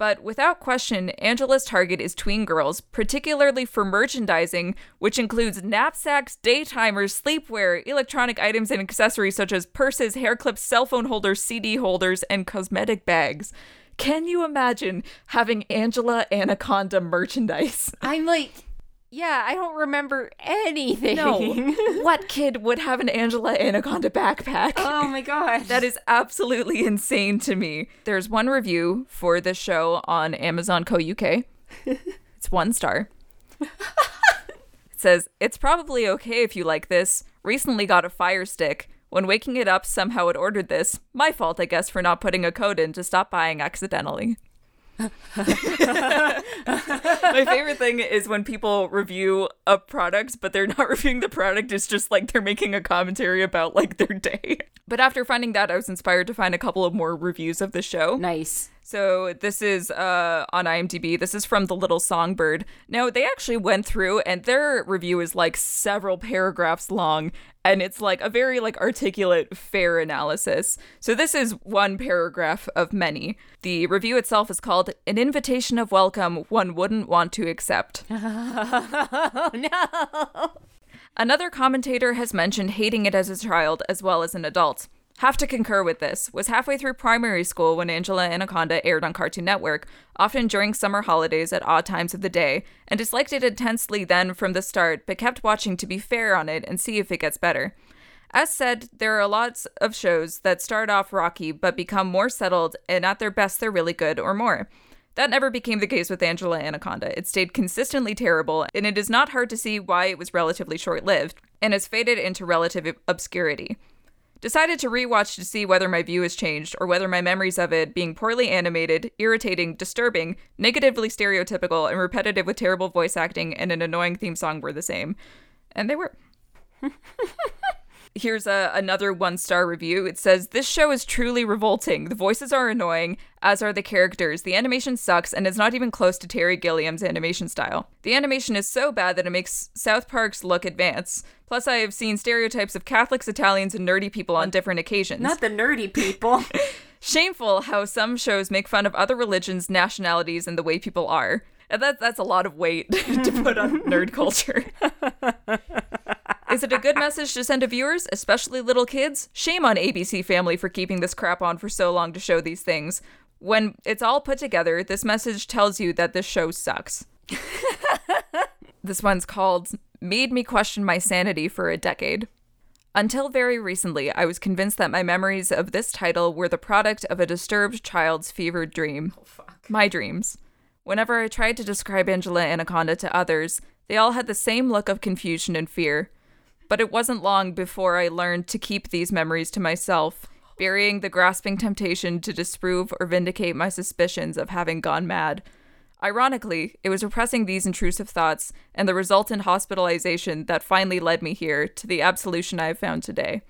But without question, Angela's target is tween girls, particularly for merchandising, which includes knapsacks, daytimers, sleepwear, electronic items, and accessories such as purses, hair clips, cell phone holders, CD holders, and cosmetic bags. Can you imagine having Angela Anaconda merchandise? I'm like, yeah, I don't remember anything. No. <laughs> what kid would have an Angela Anaconda backpack? oh my <laughs> gosh. That is absolutely insane to me. There's one review for this show on Amazon Co. UK. <laughs> it's one star. it says, It's probably okay if you like this. Recently got a fire stick. When waking it up, somehow it ordered this. My fault, I guess, for not putting a code in to stop buying accidentally. <laughs> My favorite thing is when people review a product, but they're not <laughs> reviewing the product. It's just like they're making a commentary about like their day. But after finding that, I was inspired to find a couple of more reviews of the show. nice. So this is uh, on IMDb. This is from The Little Songbird. Now they actually went through, and their review is like several paragraphs long, and it's like a very like articulate, fair analysis. So this is one paragraph of many. The review itself is called "An Invitation of Welcome One Wouldn't Want to Accept." <laughs> Oh no. Another commentator has mentioned hating it as a child as well as an adult. Have to concur with this. Was halfway through primary school when Angela Anaconda aired on Cartoon Network, often during summer holidays at odd times of the day, and disliked it intensely then from the start, but kept watching to be fair on it and see if it gets better. As said, there are lots of shows that start off rocky but become more settled, and at their best, they're really good or more. That never became the case with Angela Anaconda. It stayed consistently terrible, and it is not hard to see why it was relatively short lived, and has faded into relative obscurity. Decided to rewatch to see whether my view has changed, or whether my memories of it being poorly animated, irritating, disturbing, negatively stereotypical, and repetitive with terrible voice acting and an annoying theme song were the same. And they were. <laughs> Here's a, another one star review. It says, This show is truly revolting. The voices are annoying, as are the characters. The animation sucks and is not even close to Terry Gilliam's animation style. The animation is so bad that it makes South Park's look advanced. Plus, I have seen stereotypes of Catholics, Italians, and nerdy people on different occasions. Not the nerdy <laughs> people. Shameful how some shows make fun of other religions, nationalities, and the way people are. And that, that's a lot of weight <laughs> to put on nerd culture. <laughs> Is it a good message to send to viewers, especially little kids? Shame on ABC Family for keeping this crap on for so long to show these things. When it's all put together, this message tells you that this show sucks. <laughs> this one's called Made Me Question My Sanity for a Decade. Until very recently, I was convinced that my memories of this title were the product of a disturbed child's fevered dream. Oh, my dreams. Whenever I tried to describe Angela Anaconda to others, they all had the same look of confusion and fear. But it wasn't long before I learned to keep these memories to myself, burying the grasping temptation to disprove or vindicate my suspicions of having gone mad. Ironically, it was repressing these intrusive thoughts and the resultant hospitalization that finally led me here to the absolution I have found today.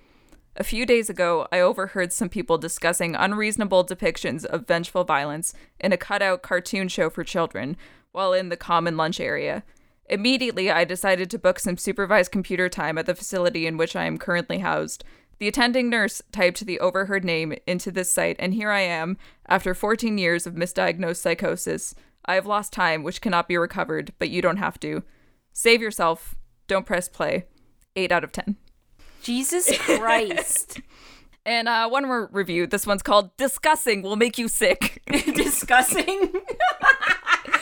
A few days ago, I overheard some people discussing unreasonable depictions of vengeful violence in a cutout cartoon show for children while in the common lunch area. Immediately, I decided to book some supervised computer time at the facility in which I am currently housed. The attending nurse typed the overheard name into this site, and here I am, after 14 years of misdiagnosed psychosis. I have lost time, which cannot be recovered, but you don't have to. Save yourself. Don't press play. 8 out of 10. Jesus <laughs> Christ. And uh, one more review. This one's called Discussing Will Make You Sick. <laughs> Discussing? <laughs>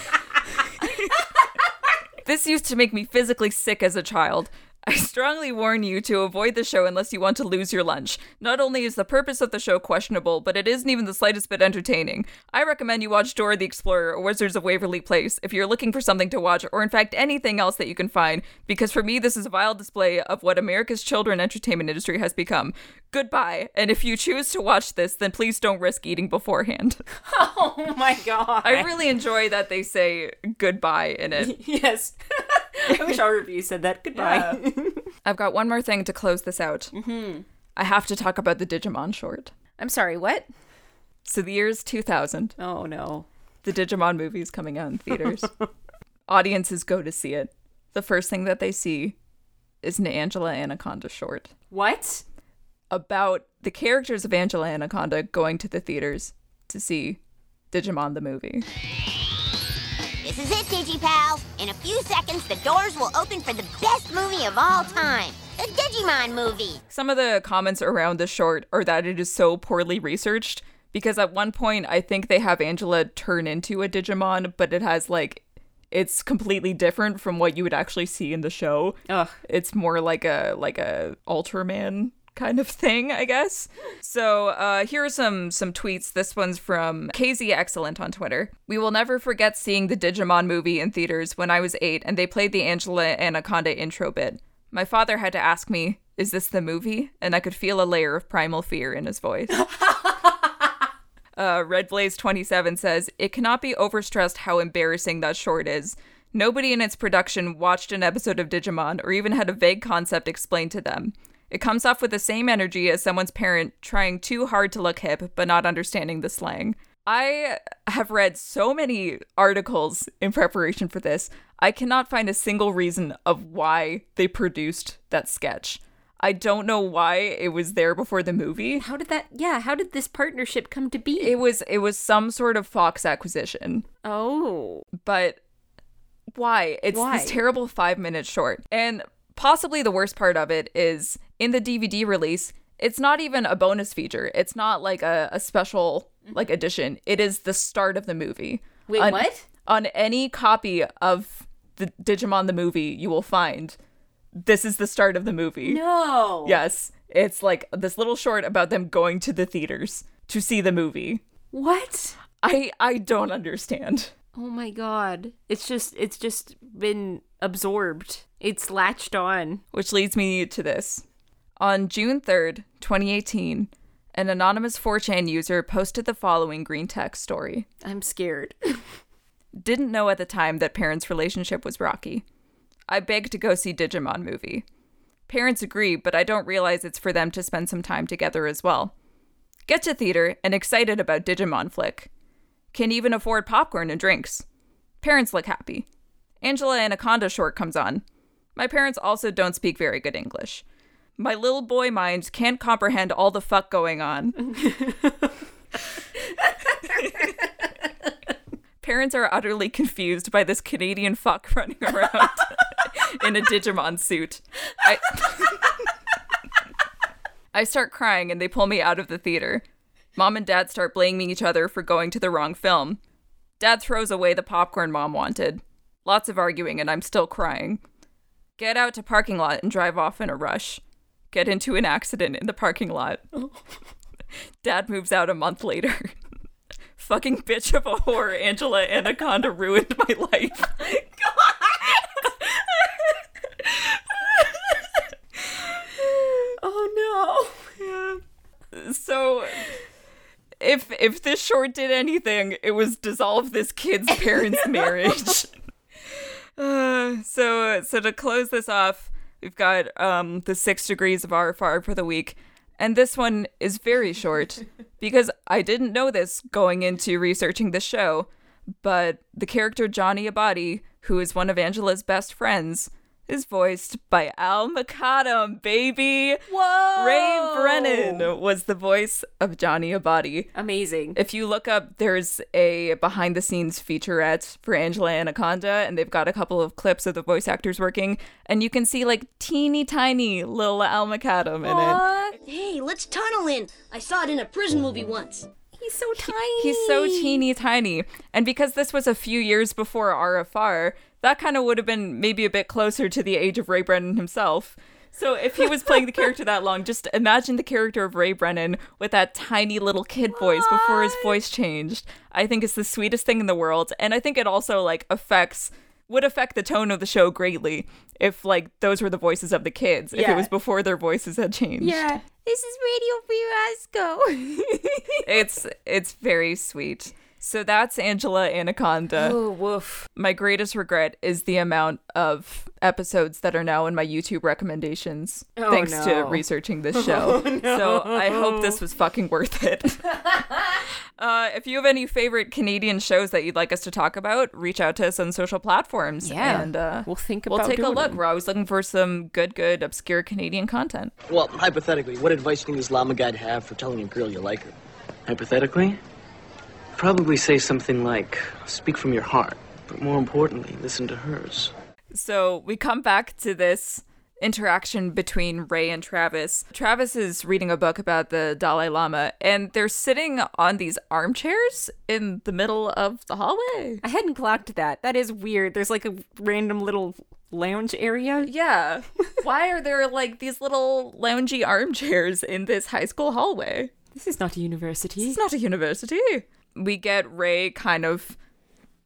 This used to make me physically sick as a child. I strongly warn you to avoid the show unless you want to lose your lunch. Not only is the purpose of the show questionable, but it isn't even the slightest bit entertaining. I recommend you watch Dora the Explorer or Wizards of Waverly Place if you're looking for something to watch, or in fact anything else that you can find, because for me this is a vile display of what America's children entertainment industry has become. Goodbye, and if you choose to watch this, then please don't risk eating beforehand. <laughs> oh my god. I really enjoy that they say goodbye in it. <laughs> yes. <laughs> <laughs> I wish our review said that. Goodbye. <laughs> I've got one more thing to close this out. Mm-hmm. I have to talk about the Digimon short. I'm sorry, what? So the year is 2000. Oh no. The Digimon movie is coming out in theaters. <laughs> Audiences go to see it. The first thing that they see is an Angela Anaconda short What? about the characters of Angela Anaconda going to the theaters to see Digimon the movie. This is it, DigiPals. In a few seconds, the doors will open for the best movie of all time the Digimon movie. Some of the comments around the short are that it is so poorly researched because at one point I think they have Angela turn into a Digimon, but it has like it's completely different from what you would actually see in the show. Ugh. It's more like a like a Ultraman kind of thing, I guess. So uh, here are some some tweets. This one's from KZ Excellent on Twitter. We will never forget seeing the Digimon movie in theaters when I was eight, and they played the Angela Anaconda intro bit. My father had to ask me, "Is this the movie?" And I could feel a layer of primal fear in his voice. <laughs> Uh, Red Blaze 27 says, It cannot be overstressed how embarrassing that short is. Nobody in its production watched an episode of Digimon or even had a vague concept explained to them. It comes off with the same energy as someone's parent trying too hard to look hip but not understanding the slang. I have read so many articles in preparation for this. I cannot find a single reason of why they produced that sketch. I don't know why it was there before the movie. How did that yeah, how did this partnership come to be? It was it was some sort of Fox acquisition. oh. But why? It's Why? this terrible 5-minute short. And possibly the worst part of it is in the DVD release, it's not even a bonus feature. It's not like a, a special like edition. It is the start of the movie. Wait, On- what? On any copy of the Digimon the movie, you will find this is the start of the movie. No. Yes. It's like this little short about them going to the theaters to see the movie. What? I I don't understand. Oh my god. It's just it's just been absorbed. It's latched on. Which leads me to this. On June 3rd, 2018, an anonymous 4chan user posted the following green text story. I'm scared. <laughs> Didn't know at the time that parents' relationship was rocky. I begged to go see Digimon movie. Parents agree, but I don't realize it's for them to spend some time together as well. Get to theater and excited about Digimon flick. Can even afford popcorn and drinks. Parents look happy. Angela Anaconda short comes on. My parents also don't speak very good English. My little boy mind can't comprehend all the fuck going on. <laughs> Parents are utterly confused by this Canadian fuck running around <laughs> in a Digimon suit. I, <laughs> I start crying and they pull me out of the theater. Mom and dad start blaming each other for going to the wrong film. Dad throws away the popcorn mom wanted. Lots of arguing and I'm still crying. Get out to parking lot and drive off in a rush. Get into an accident in the parking lot. <laughs> Dad moves out a month later. <laughs> Fucking bitch of a whore, Angela Anaconda ruined my life. oh no. So if if this short did anything, it was dissolve this kid's parents' <laughs> marriage. Uh, so so to close this off, we've got um the six degrees of RFR for the week. And this one is very short <laughs> because I didn't know this going into researching the show. but the character Johnny Abatti, who is one of Angela's best friends, is voiced by Ali Mukaddam, baby. Whoa! Ray Brennan was the voice of Johnny Abatti. Amazing. If you look up, there's a behind the scenes featurette for Angela Anaconda, and they've got a couple of clips of the voice actors working, and you can see like teeny tiny little Ali Mukaddam in it. Hey, let's tunnel in. I saw it in a prison movie once. He's so tiny. He's so teeny tiny. And because this was a few years before RFR, that kind of would have been maybe a bit closer to the age of Ray Brennan himself. So if he was playing the character that long, just imagine the character of Ray Brennan with that tiny little kid voice before his voice changed. I think it's the sweetest thing in the world, and I think it also like affects would affect the tone of the show greatly if like those were the voices of the kids if it was before their voices had changed. Yeah. This is Radio Roscoe. <laughs> It's it's very sweet. So that's Angela Anaconda. oh, woof. My greatest regret is the amount of episodes that are now in my YouTube recommendations Oh, thanks to researching this <laughs> show. So I hope this was fucking worth it. <laughs> uh, if you have any favorite Canadian shows that you'd like us to talk about, reach out to us on social platforms. Yeah. And uh, We'll think about we'll take a look. them. We're always looking for some good, good, obscure Canadian content. Well, hypothetically, what advice can this llama guy'd have for telling a girl you like her? Hypothetically, probably say something like, speak from your heart, but more importantly, listen to hers. So we come back to this interaction between Ray and Travis. Travis is reading a book about the Dalai Lama, and they're sitting on these armchairs in the middle of the hallway. I hadn't clocked that. That is weird. There's like a random little lounge area. Yeah. <laughs> Why are there like these little loungy armchairs in this high school hallway? This is not a university. It's not a university. We get Ray kind of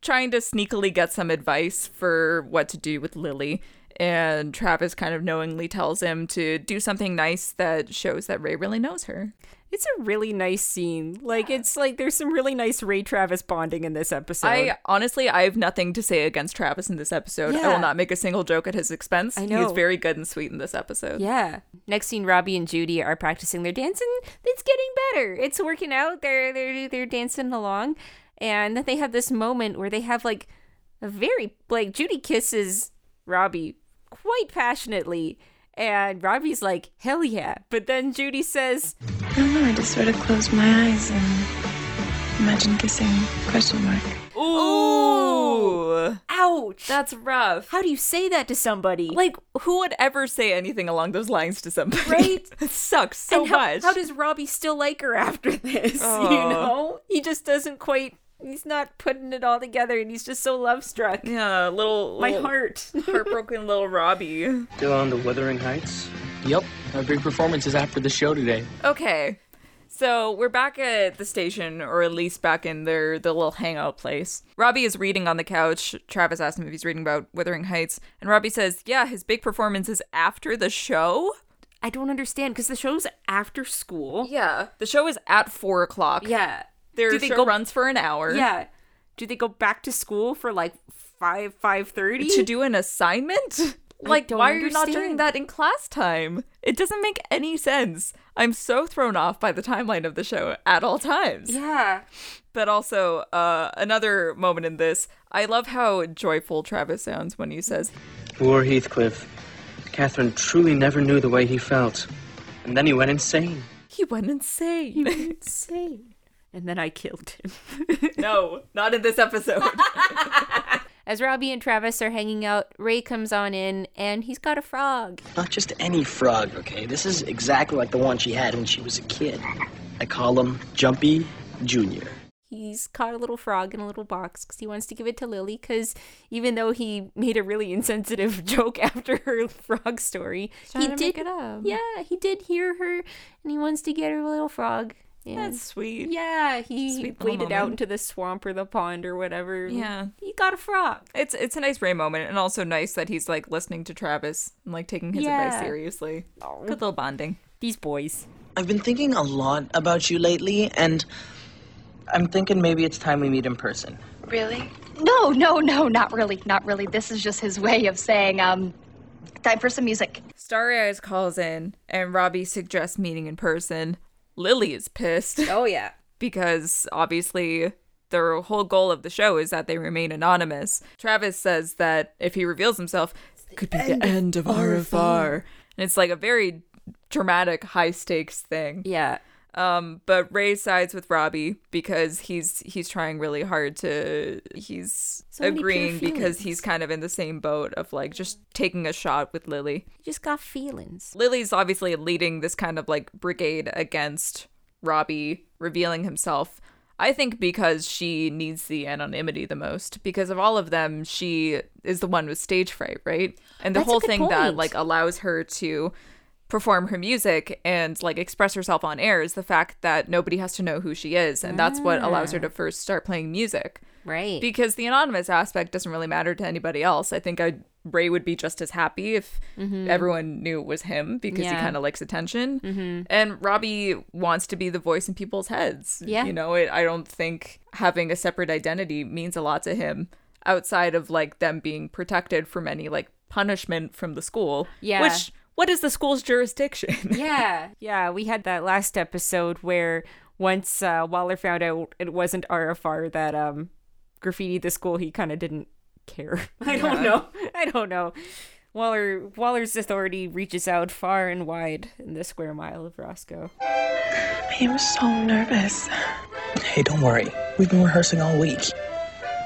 trying to sneakily get some advice for what to do with Lily. And Travis kind of knowingly tells him to do something nice that shows that Ray really knows her. It's a really nice scene. Like it's like there's some really nice Ray Travis bonding in this episode. I honestly, I have nothing to say against Travis in this episode. I will not make a single joke at his expense. I know. is very good and sweet in this episode. yeah. Next scene, Robbie and Judy are practicing their dance, and it's getting better. It's working out. They're they're they're dancing along, and then they have this moment where they have like a very like Judy kisses Robbie quite passionately, and Robbie's like hell yeah, but then Judy says, I don't know, I just sort of closed my eyes and imagine kissing question mark. Ooh. "Ouch, That's rough. how do you say that to somebody?" Like, who would ever say anything along those lines to somebody? Right? <laughs> it sucks so and how, much. how does Robbie still like her after this? <laughs> You Oh. know, he just doesn't quite. He's not putting it all together, and he's just so love struck. yeah, little, My little heart. <laughs> heartbroken little Robbie. Still on the Wuthering Heights? Yep, our big performance is after the show today. Okay. So we're back at the station, or at least back in their the little hangout place. Robbie is reading on the couch. Travis asked him if he's reading about Wuthering Heights, and Robbie says, "Yeah, his big performance is after the show." I don't understand because the show's after school. Yeah, the show is at four o'clock. Yeah. Their Do they show go- runs for an hour. Yeah. Do they go back to school for like five five thirty? to do an assignment. <laughs> Like, don't why are you not doing that in class time? It doesn't make any sense. I'm so thrown off by the timeline of the show at all times. Yeah. But also, uh, another moment in this, I love how joyful Travis sounds when he says, Poor Heathcliff. Catherine truly never knew the way he felt. And then he went insane. he went insane. He went insane. <laughs> And then I killed him. <laughs> no, not in this episode. <laughs> As Robbie and Travis are hanging out, Ray comes on in and he's got a frog. Not just any frog, okay? This is exactly like the one she had when she was a kid. I call him Jumpy Junior. He's caught a little frog in a little box because he wants to give it to Lily. Because even though he made a really insensitive <laughs> joke after her frog story, he trying to did. make it up. Yeah, he did hear her, and he wants to get her a little frog. And That's sweet. yeah, he Sweet little waded out into the swamp or the pond or whatever. Yeah. he got a frog. It's it's a nice Ray moment, and also nice that he's like listening to Travis and like taking his advice Yeah. seriously. Good little bonding. These boys. I've been thinking a lot about you lately, and I'm thinking maybe it's time we meet in person. Really? No, no, no, not really, not really. This is just his way of saying, um, time for some music. Starry Eyes calls in, and Robbie suggests meeting in person. Lily is pissed <laughs> Oh yeah. because obviously the whole goal of the show is that they remain anonymous. Travis says that if he reveals himself, it could be the end of RFR. And it's like a very dramatic, high stakes thing. Yeah. Um, but Ray sides with Robbie because he's he's trying really hard to he's So agreeing because he's kind of in the same boat of like just taking a shot with Lily. You just got feelings. Lily's obviously leading this kind of like brigade against Robbie revealing himself. I think because she needs the anonymity the most. Because of all of them, she is the one with stage fright, right? And the That's whole thing that like allows her to perform her music and like express herself on air is the fact that nobody has to know who she is and that's what allows her to ah. first start playing music Right. because the anonymous aspect doesn't really matter to anybody else. I think I Ray would be just as happy if mm-hmm. everyone knew it was him because he Mm-hmm. Kind of likes attention. Mm-hmm. And Robbie wants to be the voice in people's heads. Yeah. you know, it, I don't think having a separate identity means a lot to him outside of like them being protected from any like punishment from the school. Yeah. which what is the school's jurisdiction? <laughs> yeah. Yeah. We had that last episode where once uh, Waller found out it wasn't RFR that um graffitied the school, he kind of didn't care. <laughs> I don't know. <laughs> I don't know. Waller Waller's authority reaches out far and wide in the square mile of Roscoe. I am so nervous. Hey, don't worry. We've been rehearsing all week.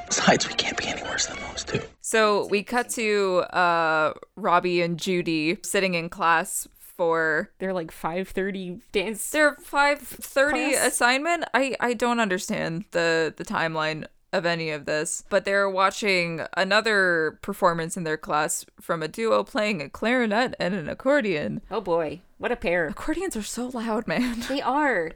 Besides, we can't be any worse than those two. So we cut to uh Robbie and Judy sitting in class for They're like 5:30 dance. their 5:30 Class? assignment. I I don't understand the the timeline of any of this, but they're watching another performance in their class from a duo playing a clarinet and an accordion. Oh boy, what a pair. Accordions are so loud, man. They are.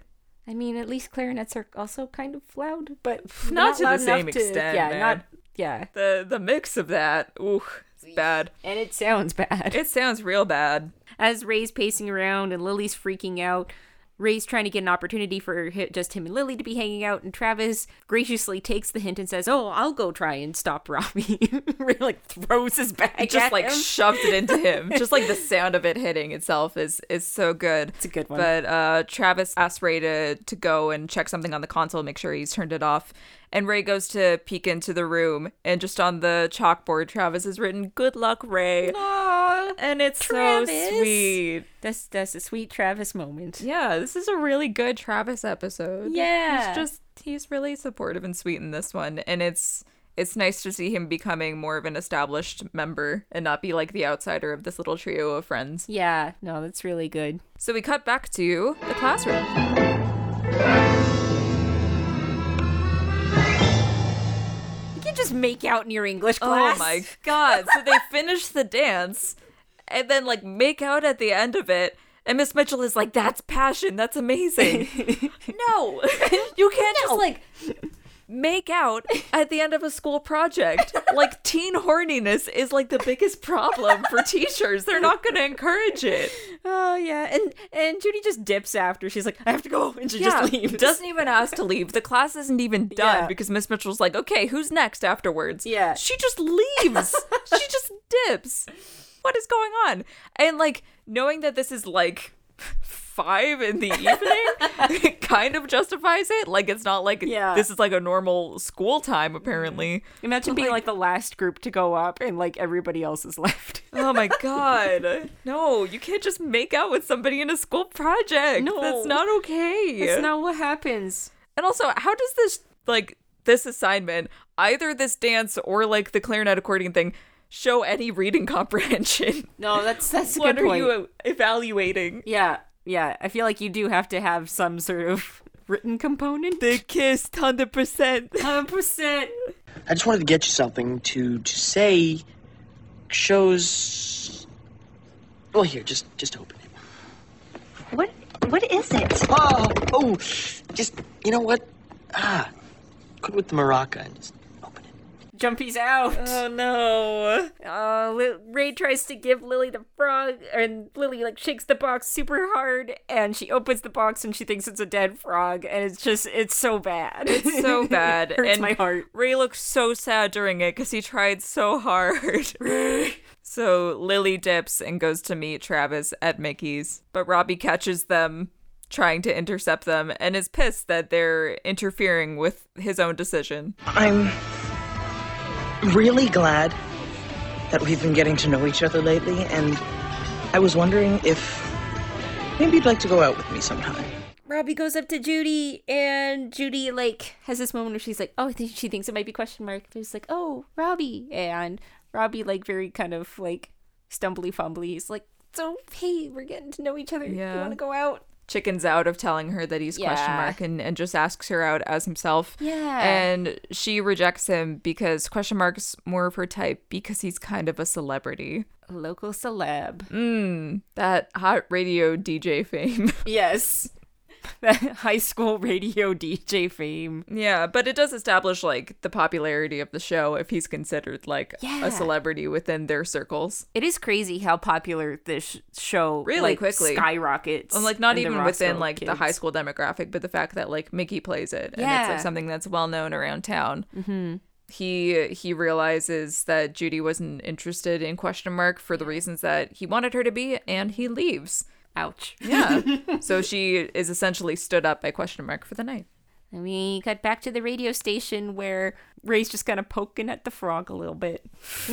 I mean, at least clarinets are also kind of loud, but Not to the same enough to- extent, Yeah, man. not yeah. The the mix of that, ooh, it's bad. And it sounds bad. It sounds real bad. As Ray's pacing around and Lily's freaking out, Ray's trying to get an opportunity for just him and Lily to be hanging out, and Travis graciously takes the hint and says, "Oh, I'll go try and stop Robbie." <laughs> Ray like throws his bag, just like him. shoves it into him. <laughs> just like the sound of it hitting itself is is so good. It's a good one. But uh, Travis asks Ray to to go and check something on the console, make sure he's turned it off. And Ray goes to peek into the room, and just on the chalkboard, Travis has written "Good luck, Ray," Aw, and it's Travis. so sweet. That's that's a sweet Travis moment. Yeah, this is a really good Travis episode. Yeah. he's just he's really supportive and sweet in this one, and it's it's nice to see him becoming more of an established member and not be like the outsider of this little trio of friends. Yeah, no, that's really good. So we cut back to the classroom. Just make out in your English oh class. Oh my <laughs> god. So they finish the dance and then like make out at the end of it. And Miss Mitchell is like, that's passion. That's amazing. <laughs> <laughs> no, you can't just like make out at the end of a school project. like, teen horniness is like the biggest problem for teachers. They're not going to encourage it. Oh yeah, and and Judy just dips after. She's like, I have to go, <laughs> and she Yeah, just leaves. doesn't even ask to leave. The class isn't even done Yeah. because Miss Mitchell's like, okay, who's next afterwards? Yeah. She just leaves. <laughs> she just dips. What is going on? And like knowing that this is like five in the evening <laughs> kind of justifies it. Like it's not like Yeah. this is like a normal school time apparently. Mm-hmm. Imagine being like, the last group to go up, and like everybody else is left. <laughs> Oh my god. <laughs> No, you can't just make out with somebody in a school project. No. That's not okay. That's not what happens. And also, how does this like this assignment, either this dance or like the clarinet accordion thing, show any reading comprehension? No, that's that's a what are point. you evaluating? Yeah, yeah. I feel like you do have to have some sort of <laughs> written component. They kissed hundred percent. <laughs> Hundred percent. I just wanted to get you something to to say. Shows. Well, here, just just open it. What? What is it? Oh, oh, just you know what? Ah, quit with the maraca and just Jumpy's out. Oh no. Uh, Li- Ray tries to give Lily the frog, and Lily like shakes the box super hard, and she opens the box and she thinks it's a dead frog, and it's just it's so bad. It's so <laughs> bad. It hurts and my heart. Ray looks so sad during it because he tried so hard. <laughs> so Lily dips and goes to meet Travis at Mickey's, but Robbie catches them trying to intercept them and is pissed that they're interfering with his own decision. I'm really glad that we've been getting to know each other lately, and I was wondering if maybe you'd like to go out with me sometime. Robbie goes up to Judy, and Judy like has this moment where she's like, "Oh, I <laughs> think she thinks it might be question mark." But it's like, "Oh, Robbie," and Robbie like very kind of like stumbly fumbly. He's like, "So hey, we're getting to know each other. You want to go out?" Chickens out of telling her that he's question mark and, and just asks her out as himself. Yeah. And she rejects him because question mark's more of her type because he's kind of a celebrity. A local celeb. Mmm, that hot radio DJ fame. <laughs> Yes. <laughs> That high school radio DJ fame. Yeah, but it does establish like the popularity of the show if he's considered like Yeah. a celebrity within their circles. It is crazy how popular this show Really like, quickly. skyrockets. And like not even within like the high school demographic, but the fact that like Mickey plays it and it's like something that's well known around town. Mm-hmm. He he realizes that Judy wasn't interested in question mark for the reasons that he wanted her to be, and he leaves. Ouch. Yeah. <laughs> so she is essentially stood up by question mark for the night. And we got back to the radio station where Ray's just kind of poking at the frog a little bit. <laughs>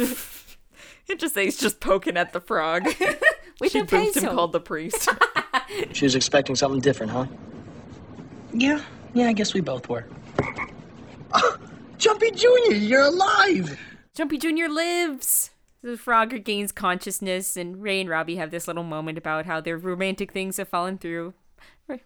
It just says just poking at the frog. <laughs> With she a booped him called the priest. She was expecting something different, huh? Yeah, yeah, I guess we both were. Jumpy Junior, you're alive! Jumpy Jr. lives! The frog regains consciousness, and Ray and Robbie have this little moment about how their romantic things have fallen through.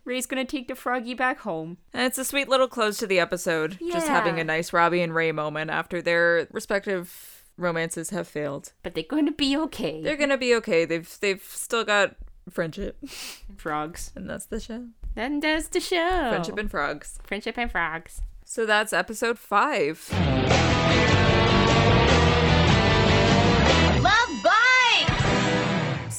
Ray's gonna take the froggy back home. And it's a sweet little close to the episode. Just having a nice Robbie and Ray moment after their respective romances have failed. But they're going to be okay. They're gonna be okay. They've they've still got friendship, <laughs> frogs. and that's the show. Then does the show. Friendship and frogs. Friendship and frogs. So that's episode five.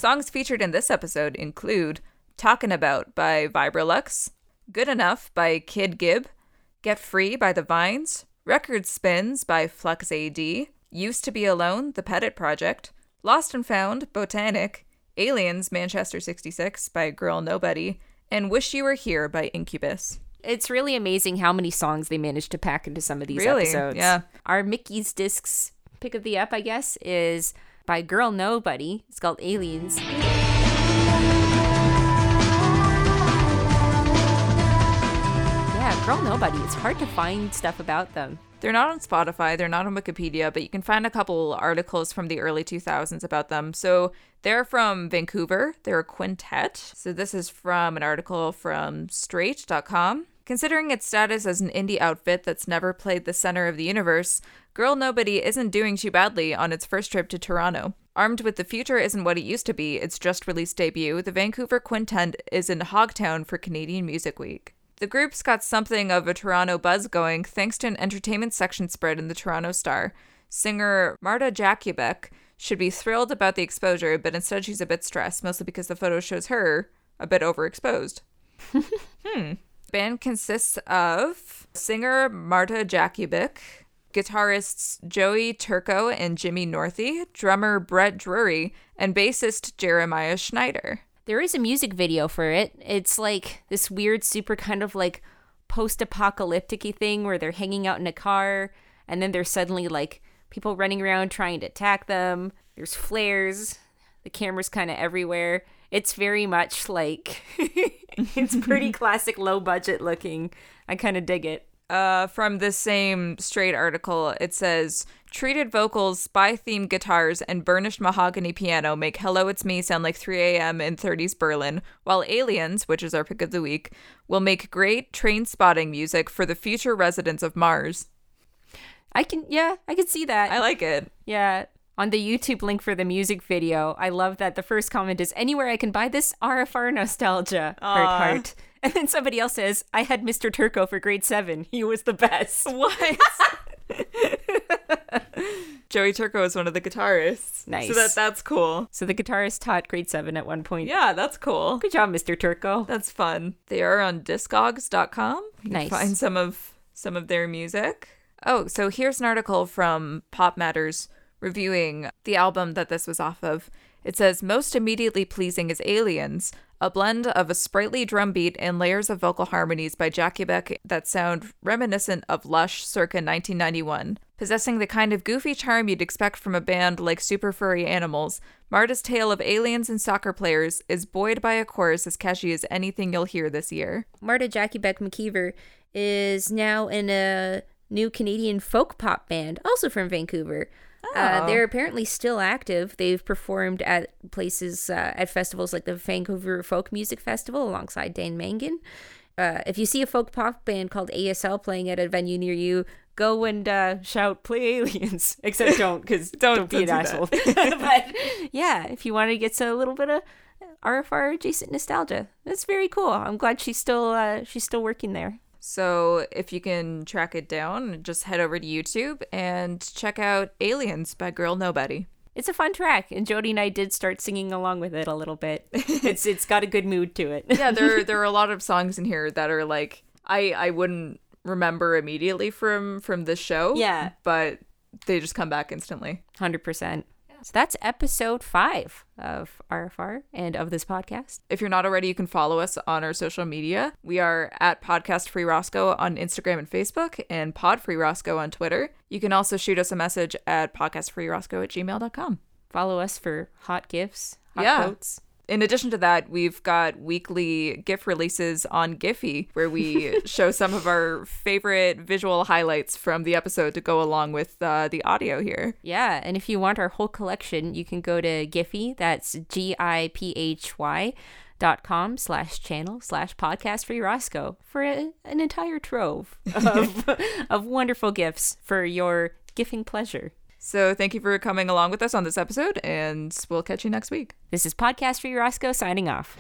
Songs featured in this episode include Talkin' About by Vibralux, Good Enough by Kid Gibb, Get Free by The Vines, Record Spins by Flux AD, Used to Be Alone, The Pettit Project, Lost and Found, Botanic, Aliens, Manchester 66 by Girl Nobody, and Wish You Were Here by Incubus. It's really amazing how many songs they managed to pack into some of these Really? episodes. Yeah. Our Mickey's Discs pick of the up, I guess, is by Girl Nobody. It's called Aliens. Yeah, Girl Nobody. It's hard to find stuff about them. They're not on Spotify, they're not on Wikipedia, but you can find a couple articles from the early 2000s about them. So they're from Vancouver, they're a quintet. So this is from an article from straight.com. Considering its status as an indie outfit that's never played the center of the universe, Girl Nobody isn't doing too badly on its first trip to Toronto. Armed with The Future Isn't What It Used to Be, its just released debut, the Vancouver Quintet is in Hogtown for Canadian Music Week. The group's got something of a Toronto buzz going thanks to an entertainment section spread in the Toronto Star. Singer Marta Jakubek should be thrilled about the exposure, but instead she's a bit stressed, mostly because the photo shows her a bit overexposed. <laughs> hmm. The band consists of singer Marta Jakubik, guitarists Joey Turco and Jimmy Northey, drummer Brett Drury, and bassist Jeremiah Schneider. There is a music video for it. It's like this weird, super kind of like post apocalyptic thing where they're hanging out in a car and then there's suddenly like people running around trying to attack them. There's flares. The camera's kind of everywhere. It's very much like <laughs> it's pretty <laughs> classic low budget looking. I kind of dig it. Uh, from the same straight article, it says treated vocals, spy themed guitars, and burnished mahogany piano make Hello It's Me sound like 3 a.m. in 30s Berlin, while Aliens, which is our pick of the week, will make great train spotting music for the future residents of Mars. I can yeah, I can see that. I like it. Yeah. On the YouTube link for the music video, I love that the first comment is anywhere I can buy this RFR nostalgia. <laughs> Heart heart. And then somebody else says, I had Mr. Turco for grade seven. He was the best. What? <laughs> Joey Turco is one of the guitarists. Nice. So that that's cool. So the guitarist taught grade seven at one point. Yeah, that's cool. Good job, Mr. Turco. That's fun. They are on discogs.com. You Nice. can find some of some of their music. Oh, so here's an article from Pop Matters reviewing the album that this was off of. It says most immediately pleasing is Aliens, a blend of a sprightly drum beat and layers of vocal harmonies by Jackie Beck that sound reminiscent of Lush circa 1991. Possessing the kind of goofy charm you'd expect from a band like Super Furry Animals, Marta's tale of aliens and soccer players is buoyed by a chorus as catchy as anything you'll hear this year. Marta Jackie Beck McKeever is now in a new Canadian folk pop band, also from Vancouver. Uh, Oh. they're apparently still active. They've performed at places, uh, at festivals like the Vancouver Folk Music Festival alongside Dan Mangan. Uh, if you see a folk pop band called ASL playing at a venue near you, go and uh, shout, play aliens. <laughs> Except don't, because <laughs> don't, be an don't do asshole. <laughs> but yeah, if you want to get a little bit of RFR adjacent nostalgia, that's very cool. I'm glad she's still uh, she's still working there. So if you can track it down, just head over to YouTube and check out Aliens by Girl Nobody. It's a fun track, and Jody and I did start singing along with it a little bit. <laughs> It's it's got a good mood to it. yeah, there <laughs> there are a lot of songs in here that are like I I wouldn't remember immediately from from this show. Yeah. but they just come back instantly. Hundred percent. So that's episode five of RFR and of this podcast. If you're not already, you can follow us on our social media. We are at Podcast Free Roscoe on Instagram and Facebook, and Pod Free Roscoe on Twitter. You can also shoot us a message at podcastfreeroscoe at gmail.com. Follow us for hot gifts, hot Yeah. quotes. In addition to that, we've got weekly GIF releases on Giphy, where we <laughs> show some of our favorite visual highlights from the episode to go along with uh, the audio here. Yeah, and if you want our whole collection, you can go to Giphy. That's G I P H Y dot com slash channel slash podcast free Roscoe for a, an entire trove <laughs> of, of wonderful gifts for your gifting pleasure. So thank you for coming along with us on this episode, and we'll catch you next week. This is Podcast Free Roscoe signing off.